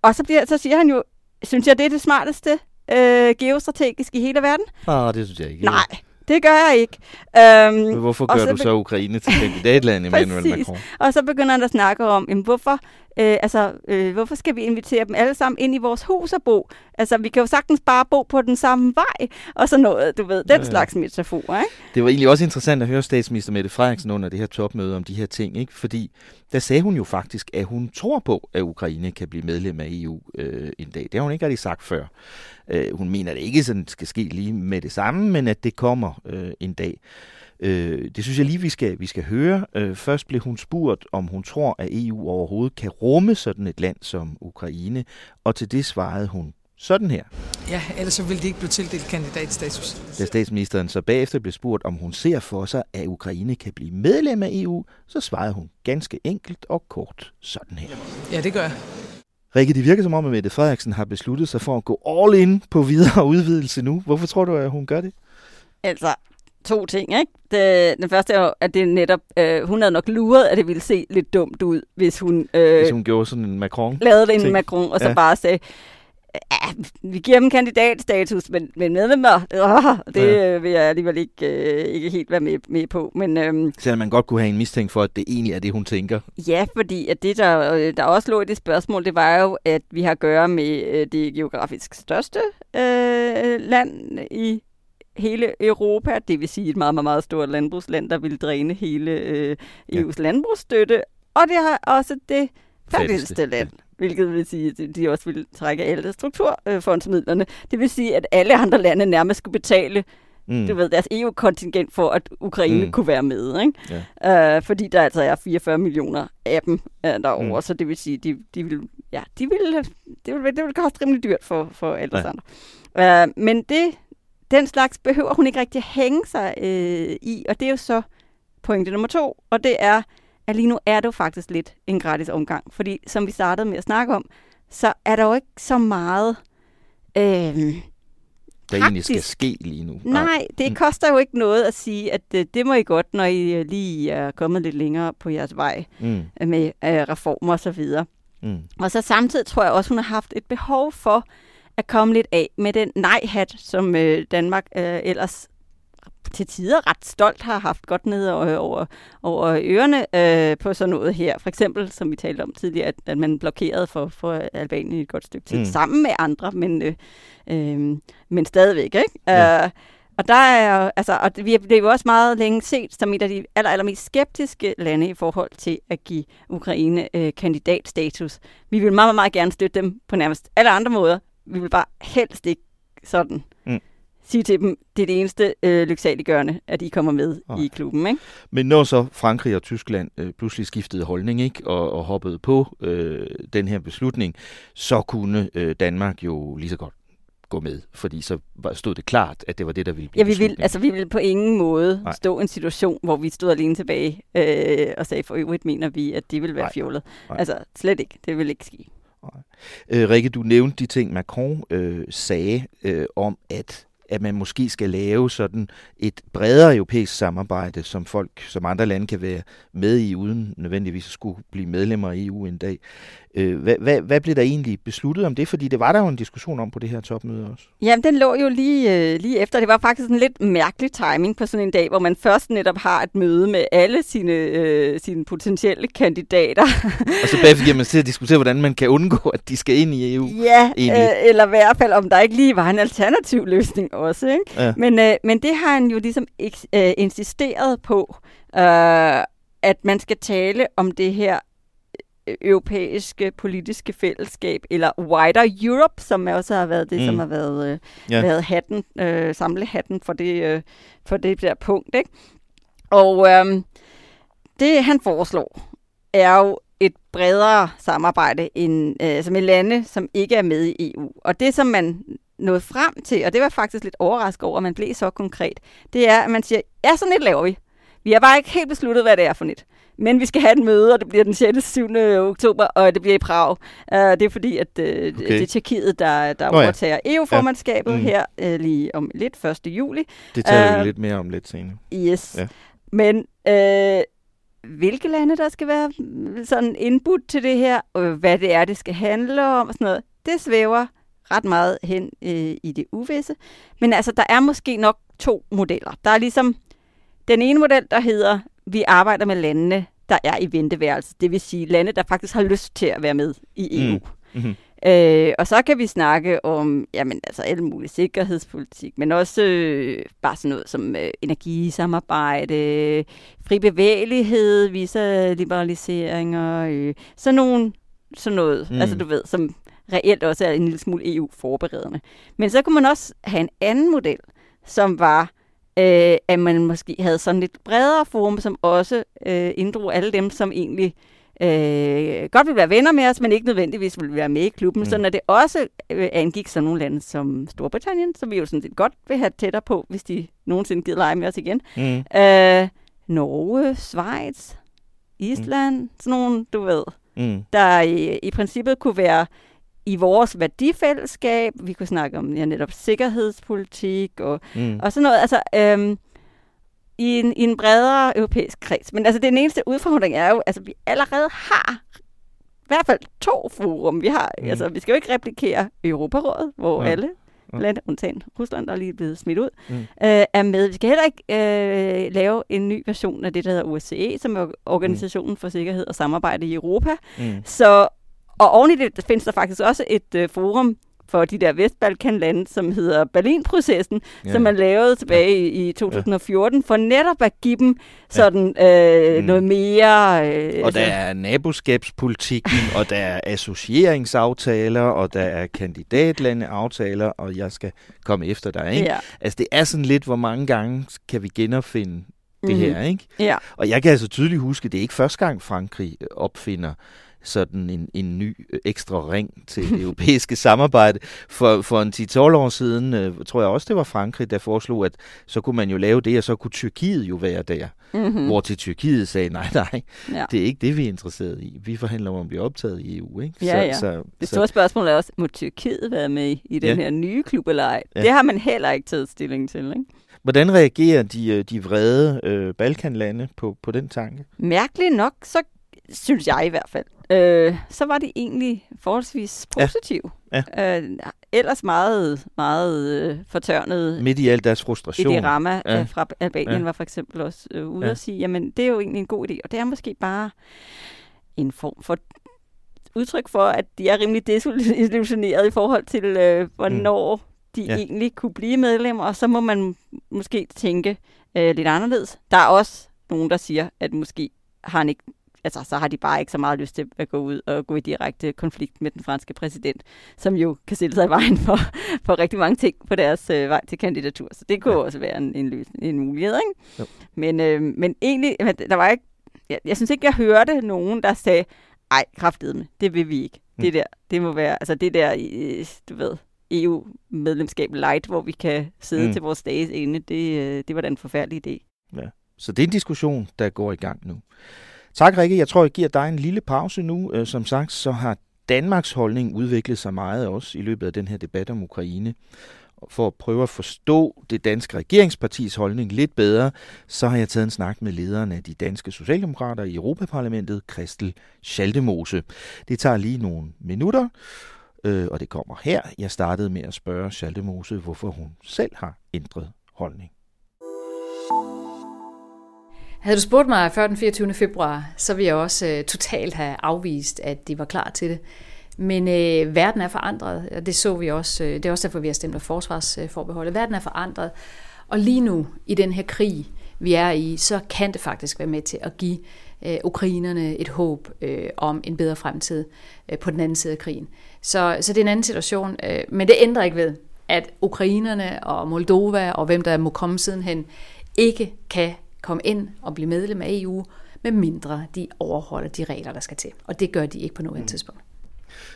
[SPEAKER 11] og så, bliver, så siger han jo, synes jeg, det er det smarteste øh, geostrategisk i hele verden?
[SPEAKER 7] Nej, det synes jeg ikke.
[SPEAKER 11] Nej, det gør jeg ikke.
[SPEAKER 7] Øhm, Men hvorfor gør så du så Ukraine til kandidatland, Emmanuel Macron?
[SPEAKER 11] Og så begynder han at snakke om, jamen, hvorfor, øh, altså, øh, hvorfor skal vi invitere dem alle sammen ind i vores hus og bo? Altså, vi kan jo sagtens bare bo på den samme vej, og så noget, du ved, den ja, ja. slags metafor, ikke?
[SPEAKER 7] Det var egentlig også interessant at høre statsminister Mette Frederiksen under det her topmøde om de her ting, ikke? Fordi der sagde hun jo faktisk, at hun tror på, at Ukraine kan blive medlem af EU øh, en dag. Det har hun ikke rigtig sagt før. Øh, hun mener, at det ikke sådan skal ske lige med det samme, men at det kommer øh, en dag. Øh, det synes jeg lige, vi skal, vi skal høre. Øh, først blev hun spurgt, om hun tror, at EU overhovedet kan rumme sådan et land som Ukraine, og til det svarede hun sådan her.
[SPEAKER 4] Ja, ellers så ville de ikke blive tildelt kandidatstatus.
[SPEAKER 7] Da statsministeren så bagefter blev spurgt, om hun ser for sig, at Ukraine kan blive medlem af EU, så svarede hun ganske enkelt og kort sådan her.
[SPEAKER 4] Ja, det gør jeg.
[SPEAKER 7] Rikke, det virker som om, at Mette Frederiksen har besluttet sig for at gå all in på videre udvidelse nu. Hvorfor tror du, at hun gør det?
[SPEAKER 11] Altså, to ting, ikke? Det, den første er at det netop, øh, hun havde nok luret, at det ville se lidt dumt ud, hvis hun...
[SPEAKER 7] Øh, hvis hun gjorde sådan en Macron?
[SPEAKER 11] Lavede en Macron, og så ja. bare sagde, ja, vi giver dem kandidatstatus, men, men medlemmer, øh, det ja. vil jeg alligevel ikke, øh, ikke helt være med, med på. Men, øh,
[SPEAKER 7] Selvom man godt kunne have en mistænkt for, at det egentlig er det, hun tænker.
[SPEAKER 11] Ja, fordi at det, der, øh, der også lå i det spørgsmål, det var jo, at vi har at gøre med øh, det geografisk største øh, land i hele Europa, det vil sige et meget, meget, meget stort landbrugsland, der vil dræne hele øh, EU's ja. landbrugsstøtte, og det har også det fattigste land, hvilket vil sige, at de også vil trække alle strukturfondsmidlerne. Det vil sige, at alle andre lande nærmest skulle betale mm. du ved, deres EU-kontingent for, at Ukraine mm. kunne være med. Ikke? Ja. Uh, fordi der altså er 44 millioner af dem uh, derovre, mm. så det vil sige, de, de vil, ja, de vil, det vil, det vil koste rimelig dyrt for, for alle ja. andre. Uh, men det, den slags behøver hun ikke rigtig hænge sig uh, i, og det er jo så pointe nummer to, og det er, at lige nu er det jo faktisk lidt en gratis omgang. Fordi som vi startede med at snakke om, så er der jo ikke så meget... Øh,
[SPEAKER 7] der egentlig skal ske lige nu.
[SPEAKER 11] Nej, det mm. koster jo ikke noget at sige, at det, øh, det må I godt, når I øh, lige er kommet lidt længere på jeres vej mm. Øh, med uh, reformer og så videre. Mm. Og så samtidig tror jeg også, hun har haft et behov for at komme lidt af med den nej-hat, som uh, Danmark uh, ellers til tider ret stolt har haft godt ned over, over, ørerne øh, på sådan noget her. For eksempel, som vi talte om tidligere, at, at man blokerede for, for Albanien et godt stykke tid, mm. sammen med andre, men, øh, øh, men stadigvæk. Ikke? Ja. Uh, og der er altså, og vi har jo også meget længe set som et af de aller, allermest skeptiske lande i forhold til at give Ukraine øh, kandidatstatus. Vi vil meget, meget gerne støtte dem på nærmest alle andre måder. Vi vil bare helst ikke sådan mm sige til dem, det er det eneste øh, lyksaliggørende, at de kommer med Nej. i klubben. Ikke?
[SPEAKER 7] Men når så Frankrig og Tyskland øh, pludselig skiftede holdning ikke og, og hoppede på øh, den her beslutning, så kunne øh, Danmark jo lige så godt gå med, fordi så stod det klart, at det var det, der ville blive
[SPEAKER 11] Ja, vi vil, altså, vi vil på ingen måde Nej. stå i en situation, hvor vi stod alene tilbage øh, og sagde, for øvrigt mener vi, at det vil være Nej. fjollet. Nej. Altså, slet ikke. Det vil ikke ske.
[SPEAKER 7] Øh, Rikke, du nævnte de ting, Macron øh, sagde øh, om, at at man måske skal lave sådan et bredere europæisk samarbejde, som folk, som andre lande kan være med i, uden nødvendigvis at skulle blive medlemmer af EU en dag. Øh, hvad, hvad, hvad blev der egentlig besluttet om det? Fordi det var der jo en diskussion om på det her topmøde også.
[SPEAKER 11] Jamen, den lå jo lige, øh, lige efter. Det var faktisk en lidt mærkelig timing på sådan en dag, hvor man først netop har et møde med alle sine, øh, sine potentielle kandidater.
[SPEAKER 7] Og så bagefter giver man til at diskutere, hvordan man kan undgå, at de skal ind i EU.
[SPEAKER 11] Ja, øh, eller i hvert fald, om der ikke lige var en alternativ løsning også. Ikke? Ja. Men, øh, men det har han jo ligesom øh, insisteret på, øh, at man skal tale om det her europæiske politiske fællesskab, eller Wider Europe, som også har været det, mm. som har været, øh, ja. været hatten, øh, samlehatten for det, øh, for det der punkt. Ikke? Og øh, det, han foreslår, er jo et bredere samarbejde end, øh, som et lande, som ikke er med i EU. Og det, som man nåede frem til, og det var faktisk lidt overrasket over, at man blev så konkret, det er, at man siger, ja, sådan lidt laver vi. Vi har bare ikke helt besluttet, hvad det er for net. Men vi skal have et møde, og det bliver den 6. 7. oktober, og det bliver i Prag. Uh, det er fordi, at uh, okay. det er Tjekkiet, der, der
[SPEAKER 7] Nå ja.
[SPEAKER 11] overtager EU-formandskabet
[SPEAKER 7] Ja. Mm.
[SPEAKER 11] her uh, lige om lidt, 1. juli.
[SPEAKER 7] Det taler
[SPEAKER 11] Øh,
[SPEAKER 7] vi lidt mere om lidt senere.
[SPEAKER 11] Yes.
[SPEAKER 7] Ja.
[SPEAKER 11] Men øh, hvilke lande, der skal være sådan input til det her, og hvad det er, det skal handle om og sådan noget, det svæver ret meget hen øh, i det uvisse. Men altså, der er måske nok to modeller. Der er ligesom den ene model, der hedder, vi arbejder med landene, der er i venteværelse. Det vil sige lande, der faktisk har lyst til at være med i EU.
[SPEAKER 7] Mm. Mm-hmm.
[SPEAKER 11] Øh, og så kan vi snakke om jamen, altså alle mulige sikkerhedspolitik, men også øh, bare sådan noget som øh, energisamarbejde, fri bevægelighed, visa-liberaliseringer, øh, sådan, nogle, sådan noget,
[SPEAKER 12] mm.
[SPEAKER 11] altså du ved, som reelt også er en lille smule EU-forberedende. Men så kunne man også have en anden model, som var, øh, at man måske havde sådan lidt bredere forum, som også øh, inddrog alle dem, som egentlig øh, godt vil være venner med os, men ikke nødvendigvis vil være med i klubben, mm. sådan at det også øh, angik sådan nogle lande som Storbritannien, som vi jo sådan set godt vil have tættere på, hvis de nogensinde gider lege med os igen.
[SPEAKER 7] Mm.
[SPEAKER 11] Øh, Norge, Schweiz, Island, mm. sådan nogle, du ved,
[SPEAKER 7] Mm.
[SPEAKER 11] der i, i princippet kunne være i vores værdifællesskab. Vi kunne snakke om ja, netop sikkerhedspolitik og,
[SPEAKER 12] Mm.
[SPEAKER 11] og sådan noget. Altså, øhm, i, en, i en bredere europæisk kreds. Men altså, den eneste udfordring er jo, altså, vi allerede har i hvert fald to forum. Vi har,
[SPEAKER 12] Mm.
[SPEAKER 11] mm. altså, vi skal jo ikke replikere Europarådet, hvor
[SPEAKER 12] Ja.
[SPEAKER 11] alle lande, undtagen Rusland, der er lige blevet smidt ud,
[SPEAKER 12] Mm.
[SPEAKER 11] mm. øh, er med. Vi skal heller ikke øh, lave en ny version af det, der hedder OSCE, som er Organisationen mm. for Sikkerhed og Samarbejde i Europa.
[SPEAKER 12] Mm.
[SPEAKER 11] Så, og oven i det findes der faktisk også et øh, forum for de der Vestbalkanlande, som hedder Berlinprocessen,
[SPEAKER 12] Ja.
[SPEAKER 11] ja. som man lavede tilbage ja. i, i 2014, for netop at give dem sådan øh,
[SPEAKER 7] Mm.
[SPEAKER 11] noget mere... Øh,
[SPEAKER 7] Og der er naboskabspolitikken, og der er associeringsaftaler, og der er kandidatlandeaftaler, og jeg skal komme efter dig, ikke?
[SPEAKER 11] Ja.
[SPEAKER 7] Altså, det er sådan lidt, hvor mange gange kan vi genopfinde det
[SPEAKER 11] Mhm.
[SPEAKER 7] her, ikke?
[SPEAKER 11] Ja.
[SPEAKER 7] Og jeg kan altså tydeligt huske, det er ikke første gang, Frankrig opfinder sådan en, en ny øh, ekstra ring til det europæiske samarbejde. For, for en 10-12 år siden, øh, tror jeg også, det var Frankrig, der foreslog, at så kunne man jo lave det, og så kunne Tyrkiet jo være der.
[SPEAKER 11] Mhm.
[SPEAKER 7] Hvor til Tyrkiet sagde, nej, nej,
[SPEAKER 11] Ja.
[SPEAKER 7] det er ikke det, vi er interesseret i. Vi forhandler om at blive optaget i EU, ikke?
[SPEAKER 11] Ja, ja.
[SPEAKER 7] Så,
[SPEAKER 11] det
[SPEAKER 7] så,
[SPEAKER 11] store spørgsmål er også, må Tyrkiet være med i, i den
[SPEAKER 7] Ja.
[SPEAKER 11] her nye klub eller ej?
[SPEAKER 7] Ja.
[SPEAKER 11] Det har man heller ikke taget stilling til, ikke?
[SPEAKER 7] Hvordan reagerer de, øh, de vrede øh, Balkanlande på, på den tanke?
[SPEAKER 11] Mærkeligt nok, så synes jeg i hvert fald, øh, så var det egentlig forholdsvis
[SPEAKER 7] Ja.
[SPEAKER 11] positiv.
[SPEAKER 7] Ja.
[SPEAKER 11] Øh, ellers meget, meget øh, fortørnet.
[SPEAKER 7] Midt i al deres frustration.
[SPEAKER 11] I det rammer
[SPEAKER 7] Ja.
[SPEAKER 11] ja. øh, fra Albanien
[SPEAKER 7] Ja.
[SPEAKER 11] var for eksempel også øh, ude
[SPEAKER 7] Ja.
[SPEAKER 11] ja. at sige, jamen det er jo egentlig en god idé, og det er måske bare en form for udtryk for, at de er rimelig desillusioneret i forhold til, øh, hvornår mm. de
[SPEAKER 12] Ja.
[SPEAKER 11] ja. egentlig kunne blive medlemmer, og så må man måske tænke øh, lidt anderledes. Der er også nogen, der siger, at måske har han ikke altså, så har de bare ikke så meget lyst til at gå ud og gå i direkte konflikt med den franske præsident, som jo kan stille sig i vejen for, for rigtig mange ting på deres øh, vej til kandidatur. Så det kunne ja. også være en, en, løsning, en mulighed, ikke?
[SPEAKER 7] Jo.
[SPEAKER 11] Men, øh, men egentlig, der var ikke, jeg, jeg synes ikke, jeg hørte nogen, der sagde, ej, kraftedeme, det vil vi ikke. Det
[SPEAKER 7] Mm.
[SPEAKER 11] der, det må være, altså det der, øh, du ved, EU-medlemskab light, hvor vi kan sidde
[SPEAKER 7] Mm.
[SPEAKER 11] mm. til vores dages ende, det, øh, det var da en forfærdelig idé.
[SPEAKER 7] Ja. Så det er en diskussion, der går i gang nu. Tak, Rikke. Jeg tror, jeg giver dig en lille pause nu. Øh, som sagt, så har Danmarks holdning udviklet sig meget også i løbet af den her debat om Ukraine. For at prøve at forstå det danske regeringspartis holdning lidt bedre, så har jeg taget en snak med lederen af de danske socialdemokrater i Europaparlamentet, Christel Schaldemose. Det tager lige nogle minutter, øh, og det kommer her. Jeg startede med at spørge Schaldemose, hvorfor hun selv har ændret holdning.
[SPEAKER 13] Havde du spurgt mig før den 24. februar, så ville jeg også øh, totalt have afvist, at de var klar til det. Men øh, verden er forandret, og det så vi også. Øh, det er også derfor, vi har stemt med forsvarsforbeholdet. Verden er forandret, og lige nu i den her krig, vi er i, så kan det faktisk være med til at give øh, ukrainerne et håb øh, om en bedre fremtid øh, på den anden side af krigen. Så, så det er en anden situation, øh, men det ændrer ikke ved, at ukrainerne og Moldova og hvem der må komme sidenhen, ikke kan komme ind og blive medlem af EU, med mindre de overholder de regler, der skal til. Og det gør de ikke på nuværende tidspunkt.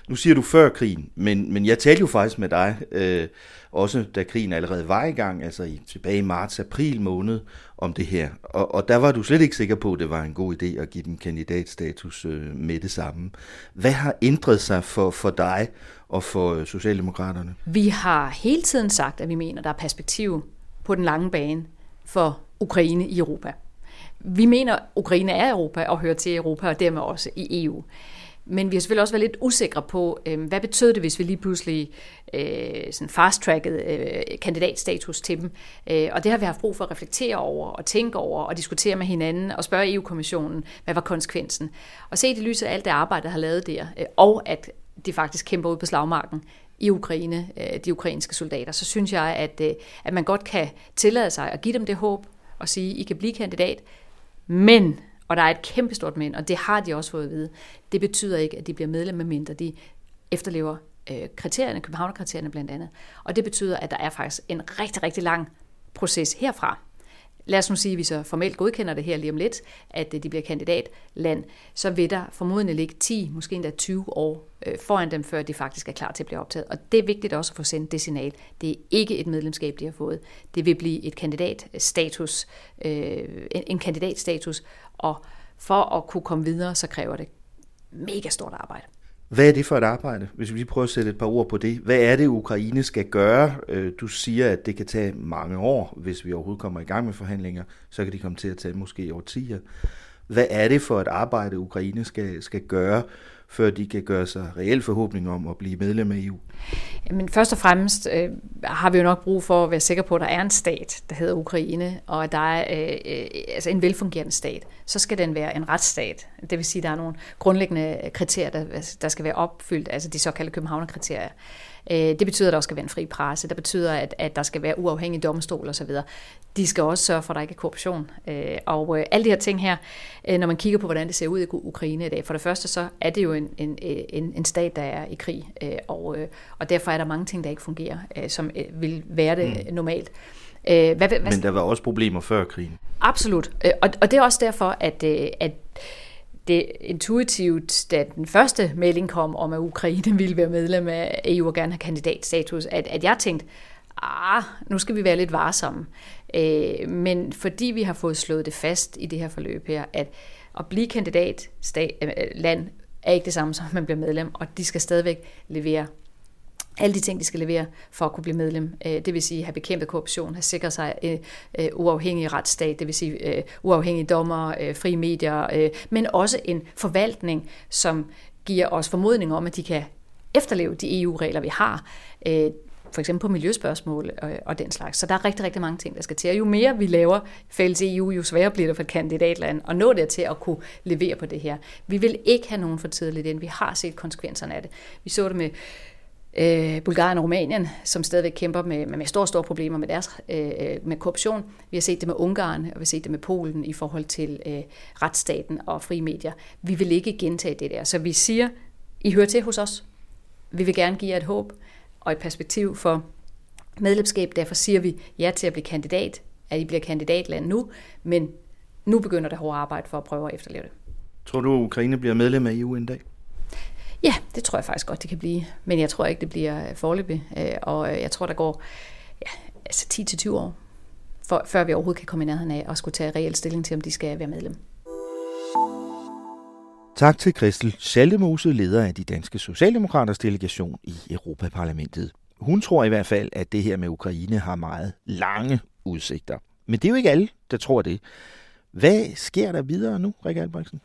[SPEAKER 7] Nu siger du før krigen, men, men jeg talte jo faktisk med dig, øh, også da krigen allerede var i gang, altså i, tilbage i marts-april måned, om det her. Og, og der var du slet ikke sikker på, at det var en god idé at give dem kandidatstatus øh, med det samme. Hvad har ændret sig for, for dig og for øh, Socialdemokraterne?
[SPEAKER 13] Vi har hele tiden sagt, at vi mener, at der er perspektiv på den lange bane for Ukraine i Europa. Vi mener, at Ukraine er Europa og hører til Europa, og dermed også i EU. Men vi har selvfølgelig også været lidt usikre på, øh, hvad betød det, hvis vi lige pludselig øh, sådan fast-trackede øh, kandidatstatus til dem. Øh, og det har vi haft brug for at reflektere over, og tænke over, og diskutere med hinanden, og spørge EU-kommissionen, hvad var konsekvensen. Og se i lyset af alt det arbejde, der har lavet der, øh, og at de faktisk kæmper ud på slagmarken i Ukraine, øh, de ukrainske soldater, så synes jeg, at, øh, at man godt kan tillade sig at give dem det håb, og sige, I kan blive kandidat, men og der er et kæmpestort men, og det har de også fået at vide. Det betyder ikke, at de bliver medlem, medmindre de efterlever øh, kriterierne, Københavnerkriterierne blandt andet. Og det betyder, at der er faktisk en rigtig, rigtig lang proces herfra lad os nu sige, at vi så formelt godkender det her lige om lidt, at øh, de bliver kandidatland, så vil der formodentlig ligge 10, måske endda 20 år øh, foran dem, før de faktisk er klar til at blive optaget. Og det er vigtigt også at få sendt det signal. Det er ikke et medlemskab, de har fået. Det vil blive et kandidatstatus, øh, en kandidatstatus, og for at kunne komme videre, så kræver det mega stort arbejde.
[SPEAKER 7] Hvad er det for et arbejde, hvis vi lige prøver at sætte et par ord på det? Hvad er det, Ukraine skal gøre? Øh, du siger, at det kan tage mange år, hvis vi overhovedet kommer i gang med forhandlinger. Så kan de komme til at tage måske årtier. Hvad er det for et arbejde, Ukraine skal, skal gøre før de kan gøre sig reelt forhåbning om at blive medlem af EU?
[SPEAKER 13] Men først og fremmest øh, har vi jo nok brug for at være sikre på, at der er en stat, der hedder Ukraine, og at der er øh, øh, altså en velfungerende stat. Så skal den være en retsstat. Det vil sige, at der er nogle grundlæggende kriterier, der, der skal være opfyldt, altså de såkaldte Københavner-kriterier. Øh, det betyder, at der skal være en fri presse. Det betyder, at, at der skal være uafhængige domstol osv. De skal også sørge for, at der ikke er korruption. Øh, og øh, alle de her ting her, når man kigger på, hvordan det ser ud i Ukraine i dag. For det første, så er det jo en, en, en, en stat, der er i krig. Og, og derfor er der mange ting, der ikke fungerer, som vil være det mm. normalt.
[SPEAKER 7] Hvad, hvad, Men der var også problemer før krigen.
[SPEAKER 13] Absolut. Og, og det er også derfor, at, at det intuitivt, da den første melding kom om, at Ukraine ville være medlem af EU og gerne have kandidatstatus, at, at jeg tænkte, ah, nu skal vi være lidt varsomme. Øh, men fordi vi har fået slået det fast i det her forløb her, at at blive kandidatland øh, er ikke det samme som, at man bliver medlem, og de skal stadigvæk levere alle de ting, de skal levere for at kunne blive medlem. Øh, det vil sige have bekæmpet korruption, have sikret sig en uafhængig retsstat, det vil sige uafhængige dommer, frie medier, men også en forvaltning, som giver os formodning om, at de kan efterleve de EU-regler, vi har for eksempel på miljøspørgsmål og, den slags. Så der er rigtig, rigtig mange ting, der skal til. Og jo mere vi laver fælles EU, jo sværere bliver det for et kandidatland at nå det til at kunne levere på det her. Vi vil ikke have nogen for tidligt ind. Vi har set konsekvenserne af det. Vi så det med øh, Bulgarien og Rumænien, som stadigvæk kæmper med, med, med store, store problemer med deres øh, øh, med korruption. Vi har set det med Ungarn, og vi har set det med Polen i forhold til øh, retsstaten og fri medier. Vi vil ikke gentage det der. Så vi siger, I hører til hos os. Vi vil gerne give jer et håb og et perspektiv for medlemskab. Derfor siger vi ja til at blive kandidat, at I bliver kandidatland nu, men nu begynder det hårde arbejde for at prøve at efterleve det.
[SPEAKER 7] Tror du, Ukraine bliver medlem af EU en dag?
[SPEAKER 13] Ja, det tror jeg faktisk godt, det kan blive. Men jeg tror ikke, det bliver forløbig. Øh, og øh, jeg tror, der går ja, altså 10-20 år, for, før vi overhovedet kan komme i nærheden af at skulle tage reel stilling til, om de skal være medlem.
[SPEAKER 7] Tak til Christel Schaldemose, leder af de danske Socialdemokraters delegation i Europaparlamentet. Hun tror i hvert fald, at det her med Ukraine har meget lange udsigter. Men det er jo ikke alle, der tror det. Hvad sker der videre nu, Rikke Albrechtsen?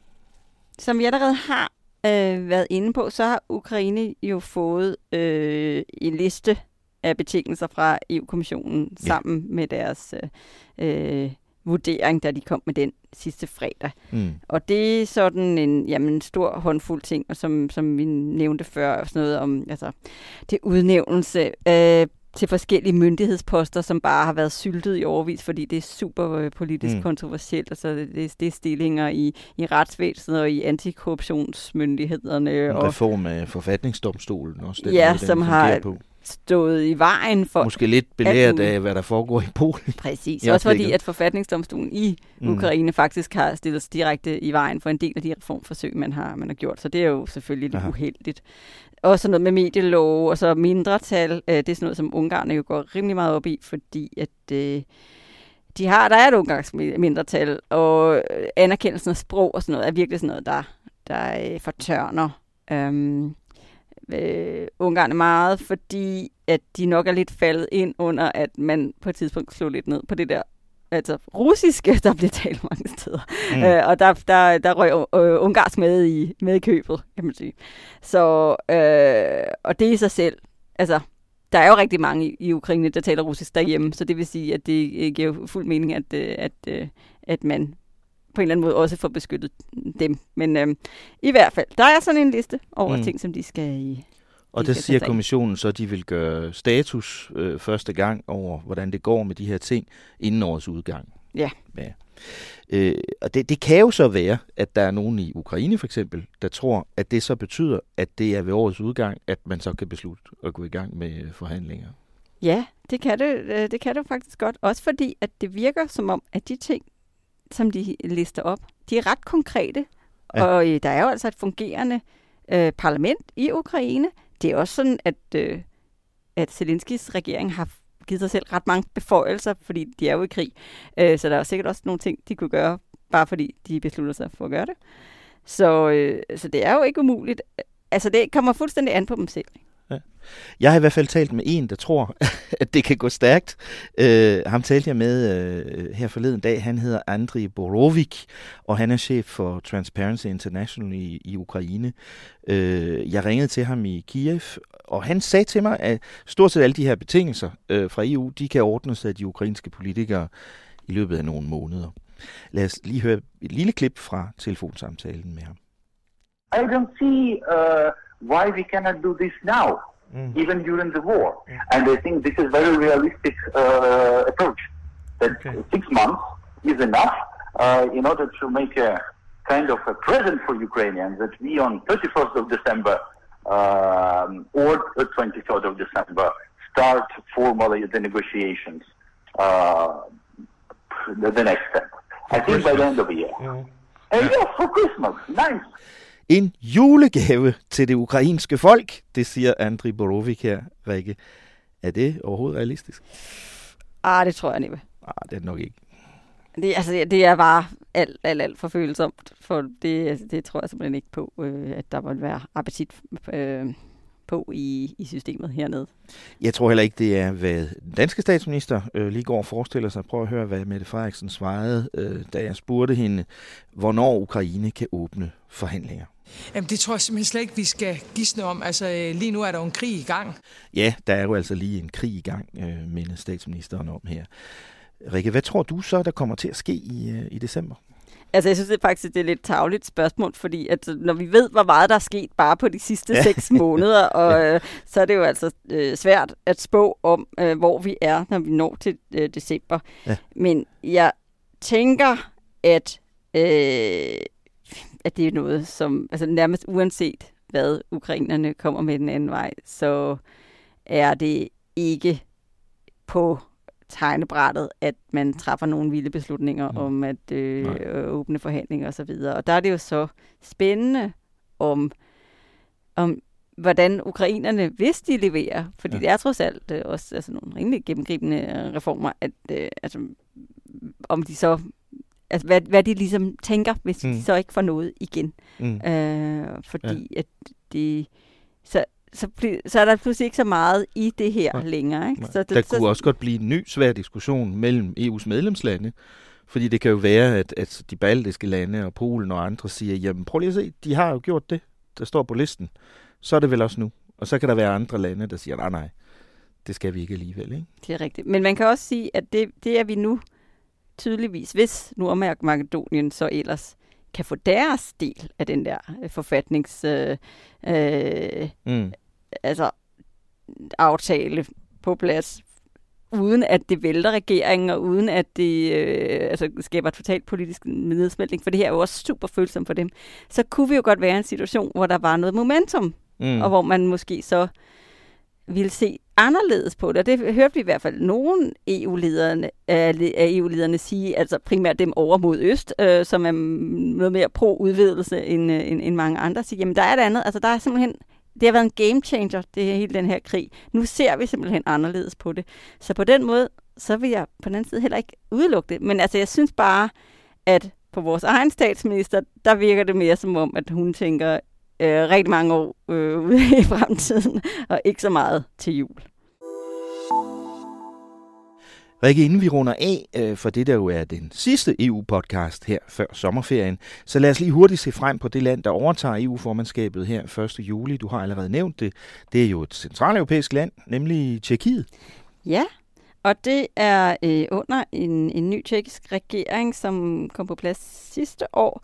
[SPEAKER 11] Som vi allerede har øh, været inde på, så har Ukraine jo fået øh, en liste af betingelser fra EU-kommissionen ja. sammen med deres øh, vurdering, da de kom med den sidste fredag. Mm. Og det er sådan en jamen, stor håndfuld ting, og som, som vi nævnte før, sådan noget om altså, det udnævnelse. Øh, til forskellige myndighedsposter, som bare har været syltet i overvis, fordi det er super øh, politisk mm. kontroversielt. Altså, det, det er stillinger i, i retsvæsenet og i antikorruptionsmyndighederne.
[SPEAKER 7] En og, reform af forfatningsdomstolen også.
[SPEAKER 11] Den ja, måde, som har på. Stået i vejen for...
[SPEAKER 7] Måske lidt belært af, hvad der foregår i Polen.
[SPEAKER 11] Præcis. Også fordi, at forfatningsdomstolen i mm. Ukraine mm. faktisk har stillet sig direkte i vejen for en del af de reformforsøg, man har, man har gjort. Så det er jo selvfølgelig lidt Aha. uheldigt. Og så noget med medielov, og så mindretal. Øh, det er sådan noget, som ungarerne jo går rimelig meget op i, fordi at... Øh, de har, der er et ungarsk mindretal, og anerkendelsen af sprog og sådan noget er virkelig sådan noget, der, der øh, fortørner øhm, øh, Ungarn meget, fordi at de nok er lidt faldet ind under, at man på et tidspunkt slog lidt ned på det der altså russiske, der bliver talt mange steder. Mm. Øh, og der, der, der røg øh, ungarsk med i, med i købet, kan man sige. Så, øh, og det i sig selv, altså, der er jo rigtig mange i, i Ukraine, der taler russisk derhjemme, så det vil sige, at det giver jo fuld mening, at, øh, at, øh, at man på en eller anden måde også får beskyttet dem. Men øh, i hvert fald, der er sådan en liste over mm. ting, som de skal i.
[SPEAKER 7] Og det siger kommissionen så, at de vil gøre status øh, første gang over, hvordan det går med de her ting inden årets udgang.
[SPEAKER 11] Ja.
[SPEAKER 7] ja. Øh, og det, det kan jo så være, at der er nogen i Ukraine for eksempel, der tror, at det så betyder, at det er ved årets udgang, at man så kan beslutte at gå i gang med forhandlinger.
[SPEAKER 11] Ja, det kan det, øh, det kan det faktisk godt. Også fordi, at det virker som om, at de ting, som de lister op, de er ret konkrete. Ja. Og øh, der er jo altså et fungerende øh, parlament i Ukraine. Det er også sådan, at, øh, at Zelenskis regering har givet sig selv ret mange beføjelser, fordi de er jo i krig. Øh, så der er sikkert også nogle ting, de kunne gøre, bare fordi de beslutter sig for at gøre det. Så, øh, så det er jo ikke umuligt. Altså, det kommer fuldstændig an på dem selv.
[SPEAKER 7] Jeg har i hvert fald talt med en, der tror, at det kan gå stærkt. Uh, ham talte jeg med uh, her forleden dag. Han hedder Andriy Borovik, og han er chef for Transparency International i, i Ukraine. Uh, jeg ringede til ham i Kiev, og han sagde til mig, at stort set alle de her betingelser uh, fra EU, de kan ordnes af de ukrainske politikere i løbet af nogle måneder. Lad os lige høre et lille klip fra telefonsamtalen med ham.
[SPEAKER 12] I don't see uh, why we cannot do this now. Mm. even during the war. Mm. And I think this is very realistic uh, approach. That okay. six months is enough uh, in order to make a kind of a present for Ukrainians that we on 31st of December um, or the 23rd of December start formally the negotiations. Uh, the, the, next step. For I think Christmas. by the end of the year. Mm. And yes, for Christmas. Nice.
[SPEAKER 7] En julegave til det ukrainske folk, det siger Andri Borovik her, Rikke. Er det overhovedet realistisk?
[SPEAKER 11] Ah, det tror jeg næppe.
[SPEAKER 7] Ah, det er det nok ikke.
[SPEAKER 11] Det, altså, det er bare alt, alt, alt for følsomt, for det, altså, det tror jeg simpelthen ikke på, øh, at der må være appetit øh, på i, i systemet hernede.
[SPEAKER 7] Jeg tror heller ikke, det er, hvad den danske statsminister øh, lige går og forestiller sig. Prøv at høre, hvad Mette Frederiksen svarede, øh, da jeg spurgte hende, hvornår Ukraine kan åbne forhandlinger.
[SPEAKER 4] Jamen, det tror jeg simpelthen slet ikke, vi skal gisne om. Altså, øh, lige nu er der jo en krig i gang.
[SPEAKER 7] Ja, der er jo altså lige en krig i gang, øh, minder statsministeren om her. Rikke, hvad tror du så, der kommer til at ske i, øh, i december?
[SPEAKER 11] Altså, jeg synes det er faktisk, det er et lidt tavligt spørgsmål, fordi at, når vi ved, hvor meget der er sket bare på de sidste ja. seks måneder, og ja. øh, så er det jo altså øh, svært at spå om, øh, hvor vi er, når vi når til øh, december. Ja. Men jeg tænker, at øh, at det er noget, som altså nærmest uanset hvad ukrainerne kommer med den anden vej, så er det ikke på tegnebrættet, at man træffer nogle vilde beslutninger mm. om at øh, åbne forhandlinger osv. Og, og der er det jo så spændende om, om hvordan ukrainerne, hvis de leverer, fordi ja. det er trods alt øh, også altså, nogle rimelig gennemgribende reformer, at øh, altså, om de så altså, hvad, hvad de ligesom tænker, hvis mm. de så ikke får noget igen. Mm. Øh, fordi ja. at det... Så, så, så er der pludselig ikke så meget i det her Nej. længere. Ikke? Så
[SPEAKER 7] det, der så, kunne også godt blive en ny svær diskussion mellem EU's medlemslande, fordi det kan jo være, at, at de baltiske lande og Polen og andre siger, jamen prøv lige at se, de har jo gjort det, der står på listen. Så er det vel også nu. Og så kan der være andre lande, der siger, nej nej, det skal vi ikke alligevel. Ikke?
[SPEAKER 11] Det er rigtigt. Men man kan også sige, at det, det er vi nu tydeligvis, hvis Nordmakedonien så ellers kan få deres del af den der øh, forfatnings øh, øh, mm. Altså aftale på plads, uden at det vælter regeringen, og uden at det øh, altså, skaber totalt politisk nedsmeltning, for det her er jo også super følsomt for dem, så kunne vi jo godt være i en situation, hvor der var noget momentum, mm. og hvor man måske så ville se anderledes på det. Og det hørte vi i hvert fald nogle EU-lederne, af EU-lederne sige, altså primært dem over mod øst, øh, som er noget mere pro-udvidelse end, øh, end, end mange andre, siger, jamen der er et andet, altså der er simpelthen det har været en game changer, det her, hele den her krig. Nu ser vi simpelthen anderledes på det. Så på den måde, så vil jeg på den anden side heller ikke udelukke det. Men altså, jeg synes bare, at på vores egen statsminister, der virker det mere som om, at hun tænker øh, rigtig mange år øh, ude i fremtiden, og ikke så meget til jul.
[SPEAKER 7] Rikke, inden vi runder af, øh, for det der jo er den sidste EU-podcast her før sommerferien, så lad os lige hurtigt se frem på det land, der overtager EU-formandskabet her 1. juli. Du har allerede nævnt det. Det er jo et centraleuropæisk land, nemlig Tjekkiet.
[SPEAKER 11] Ja, og det er øh, under en, en ny tjekkisk regering, som kom på plads sidste år,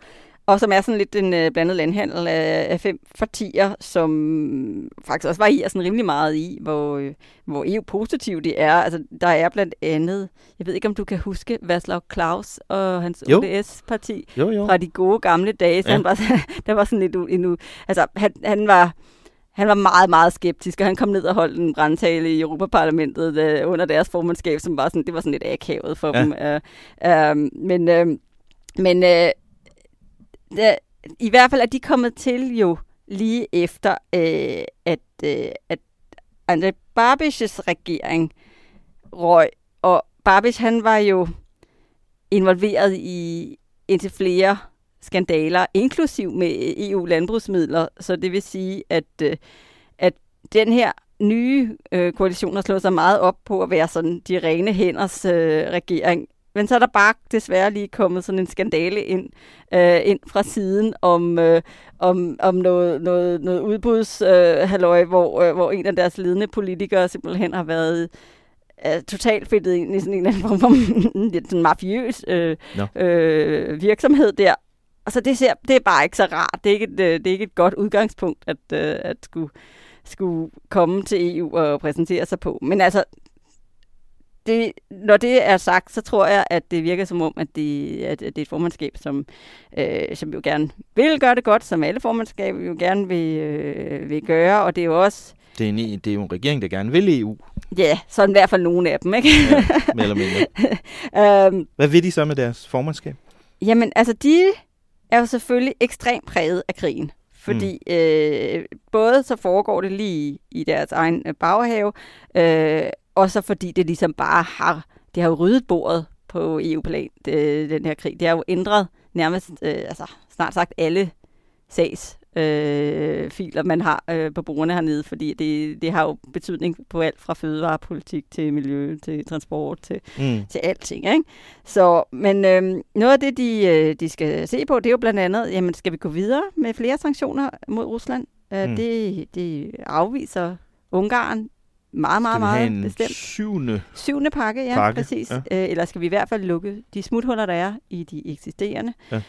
[SPEAKER 11] og som er sådan lidt en øh, blandet landhandel af, af fem partier, som faktisk også varierer sådan rimelig meget i, hvor, øh, hvor EU-positiv det er. Altså, der er blandt andet, jeg ved ikke om du kan huske, Václav Klaus og hans ODS-parti fra de gode gamle dage. Så ja. han var, der var sådan lidt endnu, altså han, han var han var meget, meget skeptisk, og han kom ned og holdt en brandtale i Europaparlamentet uh, under deres formandskab, som var sådan, det var sådan lidt akavet for ja. dem. Uh, uh, men uh, men uh, det, i hvert fald er de kommet til jo lige efter, øh, at, øh, at Andrej Babishes regering røg, og Babish han var jo involveret i indtil flere skandaler, inklusiv med EU-landbrugsmidler. Så det vil sige, at, øh, at den her nye øh, koalition har slået sig meget op på at være sådan de rene hænders øh, regering. Men så er der bare desværre lige kommet sådan en skandale ind, øh, ind fra siden om, øh, om, om noget, noget, noget udbudshalløj, øh, hvor, øh, hvor en af deres ledende politikere simpelthen har været øh, totalt fedtet ind i sådan en eller anden form for mafiøs øh, no. øh, virksomhed der, Altså det, ser, det er bare ikke så rart. Det er ikke et, øh, det er ikke et godt udgangspunkt at, øh, at skulle, skulle komme til EU og præsentere sig på. Men altså, det, når det er sagt, så tror jeg, at det virker som om, at det, at det er et formandskab, som, øh, som jo gerne vil gøre det godt, som alle formandskaber jo gerne vil, øh, vil gøre, og det er jo også...
[SPEAKER 7] Det er, en, det er jo en regering, der gerne vil EU.
[SPEAKER 11] Ja, sådan i hvert fald nogle af dem, ikke?
[SPEAKER 7] ja, mere eller mindre. um, Hvad vil de så med deres formandskab?
[SPEAKER 11] Jamen, altså de er jo selvfølgelig ekstremt præget af krigen. Fordi mm. øh, både så foregår det lige i deres egen øh, baghave, øh, og så fordi det ligesom bare har, det har jo ryddet bordet på EU-plan, det, den her krig. Det har jo ændret nærmest øh, altså, snart sagt alle sags øh, filer, man har øh, på brugerne hernede, fordi det, det har jo betydning på alt fra fødevarepolitik til miljø, til transport, til, mm. til alting. Ikke? Så, men øh, noget af det, de, øh, de skal se på, det er jo blandt andet, jamen skal vi gå videre med flere sanktioner mod Rusland? Øh, mm. det, det afviser Ungarn meget, meget, meget
[SPEAKER 7] en
[SPEAKER 11] bestemt.
[SPEAKER 7] syvende,
[SPEAKER 11] syvende pakke, ja, pakke. præcis. Ja. Øh, eller skal vi i hvert fald lukke de smuthuller, der er i de eksisterende. Ja.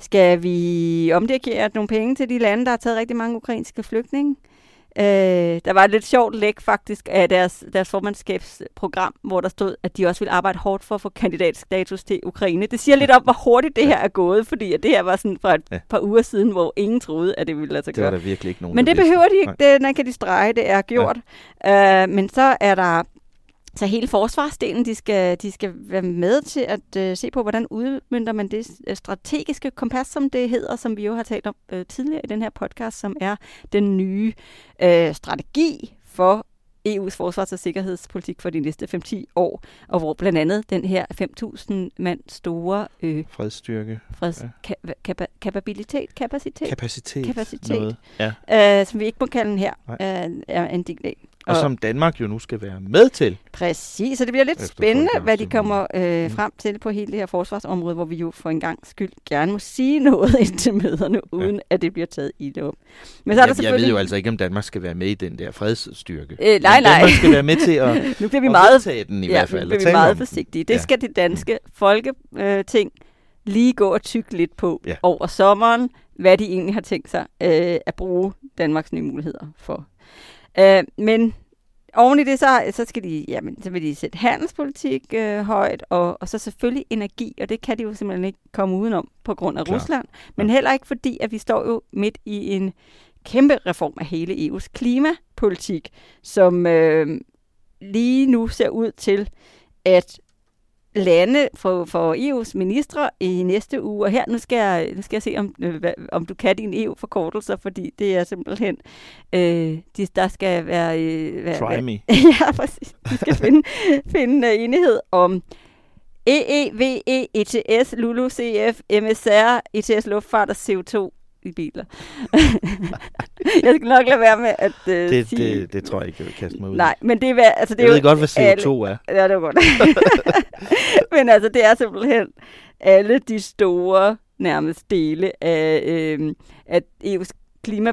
[SPEAKER 11] Skal vi omdirigere nogle penge til de lande, der har taget rigtig mange ukrainske flygtninge? Øh, der var et lidt sjovt læk faktisk af deres, deres formandskabsprogram, hvor der stod, at de også vil arbejde hårdt for at få kandidatstatus til Ukraine. Det siger lidt om, hvor hurtigt det her er gået, fordi at det her var sådan fra et ja. par uger siden, hvor ingen troede, at det ville lade sig gøre.
[SPEAKER 7] Det var der virkelig ikke nogen,
[SPEAKER 11] Men det behøver de ikke. Det, den kan de strege, det er gjort. Ja. Øh, men så er der så hele forsvarsdelen, de skal, de skal være med til at øh, se på, hvordan udmyndter man det strategiske kompas, som det hedder, som vi jo har talt om øh, tidligere i den her podcast, som er den nye øh, strategi for EU's forsvars- og sikkerhedspolitik for de næste 5-10 år, og hvor blandt andet den her 5.000 mand store
[SPEAKER 7] øh, fredsstyrke,
[SPEAKER 11] freds, ja. ka- kapa- kapabilitet, kapacitet,
[SPEAKER 7] kapacitet,
[SPEAKER 11] kapacitet
[SPEAKER 7] noget. Ja.
[SPEAKER 11] Øh, som vi ikke må kalde den her, øh, er en del af.
[SPEAKER 7] Og, og som Danmark jo nu skal være med til.
[SPEAKER 11] Præcis, så det bliver lidt spændende, hvad de kommer øh, mm. frem til på hele det her forsvarsområde, hvor vi jo for en gang skyld gerne må sige noget ind til møderne, uden ja. at det bliver taget i det op.
[SPEAKER 7] Men så er der selvfølgelig... Jeg ved jo altså ikke, om Danmark skal være med i den der fredsstyrke.
[SPEAKER 11] Øh, nej, nej.
[SPEAKER 7] Danmark skal være med til at,
[SPEAKER 11] nu bliver vi meget,
[SPEAKER 7] den i
[SPEAKER 11] ja,
[SPEAKER 7] hvert fald.
[SPEAKER 11] Nu bliver vi meget forsigtige. Det ja. skal det danske folketing lige gå og tykke lidt på ja. over sommeren, hvad de egentlig har tænkt sig øh, at bruge Danmarks nye muligheder for Øh, men oven i det, så, så, skal de, jamen, så vil de sætte handelspolitik øh, højt, og, og så selvfølgelig energi, og det kan de jo simpelthen ikke komme udenom på grund af Klar. Rusland. Men ja. heller ikke fordi, at vi står jo midt i en kæmpe reform af hele EU's klimapolitik, som øh, lige nu ser ud til at lande for, for EU's ministre i næste uge. Og her, nu skal jeg, nu skal jeg se, om, øh, om du kan dine EU-forkortelser, fordi det er simpelthen, øh, de, der skal være... Øh, være
[SPEAKER 7] Try me.
[SPEAKER 11] ja, præcis. De skal finde, finde uh, enighed om EEVE, ETS, LULU, CF, MSR, ETS Luftfart og CO2 i biler. jeg skal nok lade være med at uh,
[SPEAKER 7] det,
[SPEAKER 11] sige...
[SPEAKER 7] Det, det tror jeg ikke, jeg vil kaste mig ud
[SPEAKER 11] Nej, men det er, altså, det
[SPEAKER 7] jeg
[SPEAKER 11] er
[SPEAKER 7] ved
[SPEAKER 11] jo
[SPEAKER 7] godt, hvad CO2
[SPEAKER 11] alle,
[SPEAKER 7] er.
[SPEAKER 11] Ja, det er godt. men altså, det er simpelthen alle de store nærmest dele af, øh, af EU's klima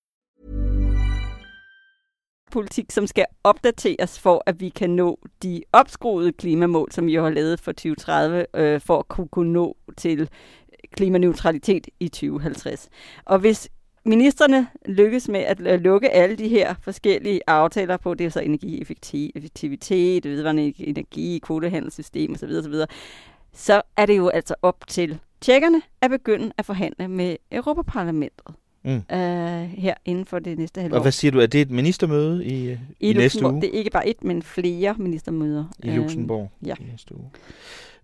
[SPEAKER 11] Politik, som skal opdateres for, at vi kan nå de opskruede klimamål, som vi har lavet for 2030, øh, for at kunne, kunne nå til klimaneutralitet i 2050. Og hvis ministerne lykkes med at øh, lukke alle de her forskellige aftaler på, det er så energieffektivitet, vedvarende energi, kvotehandelssystem osv., osv., så er det jo altså op til tjekkerne at begynde at forhandle med Europaparlamentet mm. øh, her inden for det næste halvår.
[SPEAKER 7] Og hvad siger du, er det et ministermøde i, i, i næste uge?
[SPEAKER 11] Det er ikke bare et, men flere ministermøder.
[SPEAKER 7] I Luxembourg
[SPEAKER 11] øh, ja.
[SPEAKER 7] i næste uge.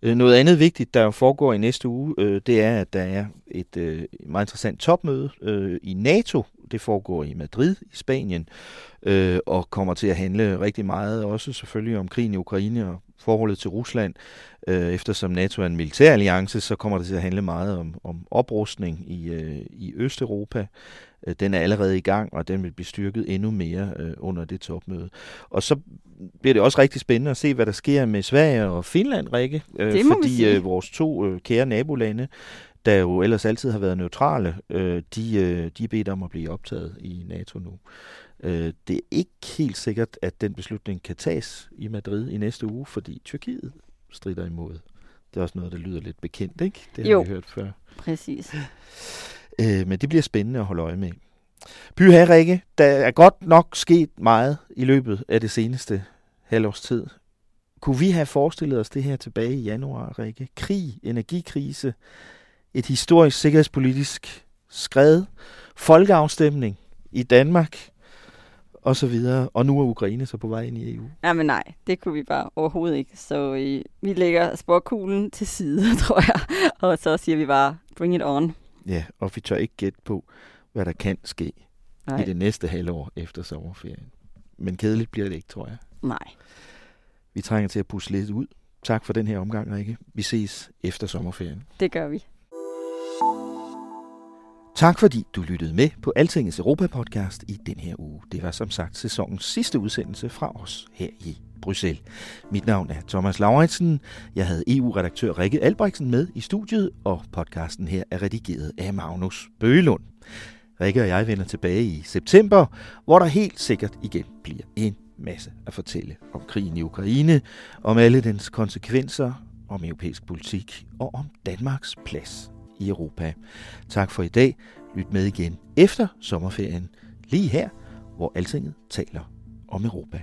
[SPEAKER 7] Øh, noget andet vigtigt, der foregår i næste uge, øh, det er, at der er et øh, meget interessant topmøde øh, i NATO. Det foregår i Madrid i Spanien, øh, og kommer til at handle rigtig meget også selvfølgelig om krigen i Ukraine og forholdet til Rusland. Øh, eftersom NATO er en militær alliance, så kommer det til at handle meget om, om oprustning i, øh, i Østeuropa. Øh, den er allerede i gang, og den vil blive styrket endnu mere øh, under det topmøde. Og så bliver det også rigtig spændende at se, hvad der sker med Sverige og Finland, Rikke. Øh, fordi øh, vores to øh, kære nabolande, der jo ellers altid har været neutrale, øh, de, øh, de er bedt om at blive optaget i NATO nu. Øh, det er ikke helt sikkert, at den beslutning kan tages i Madrid i næste uge, fordi Tyrkiet strider imod. Det er også noget, der lyder lidt bekendt, ikke? Det har
[SPEAKER 11] jo,
[SPEAKER 7] vi hørt før.
[SPEAKER 11] præcis.
[SPEAKER 7] Øh, men det bliver spændende at holde øje med. By her, Rikke, der er godt nok sket meget i løbet af det seneste halvårs tid. Kunne vi have forestillet os det her tilbage i januar, Rikke? Krig, energikrise, et historisk sikkerhedspolitisk skred, folkeafstemning i Danmark, og så videre. Og nu er Ukraine så på vej ind i EU.
[SPEAKER 11] Jamen nej, det kunne vi bare overhovedet ikke. Så øh, vi lægger sporkuglen til side, tror jeg. Og så siger vi bare, bring it on.
[SPEAKER 7] Ja, og vi tør ikke gætte på, hvad der kan ske
[SPEAKER 11] Nej.
[SPEAKER 7] i det næste halvår efter sommerferien. Men kedeligt bliver det ikke, tror jeg.
[SPEAKER 11] Nej.
[SPEAKER 7] Vi trænger til at pusse lidt ud. Tak for den her omgang, Rikke. Vi ses efter sommerferien.
[SPEAKER 11] Det gør vi.
[SPEAKER 7] Tak fordi du lyttede med på Altingets Europa-podcast i den her uge. Det var som sagt sæsonens sidste udsendelse fra os her i Bruxelles. Mit navn er Thomas Lauritsen. Jeg havde EU-redaktør Rikke Albrechtsen med i studiet, og podcasten her er redigeret af Magnus Bøgelund. Rikke og jeg vender tilbage i september, hvor der helt sikkert igen bliver en masse at fortælle om krigen i Ukraine, om alle dens konsekvenser, om europæisk politik og om Danmarks plads i Europa. Tak for i dag. Lyt med igen efter sommerferien, lige her, hvor Altinget taler om Europa.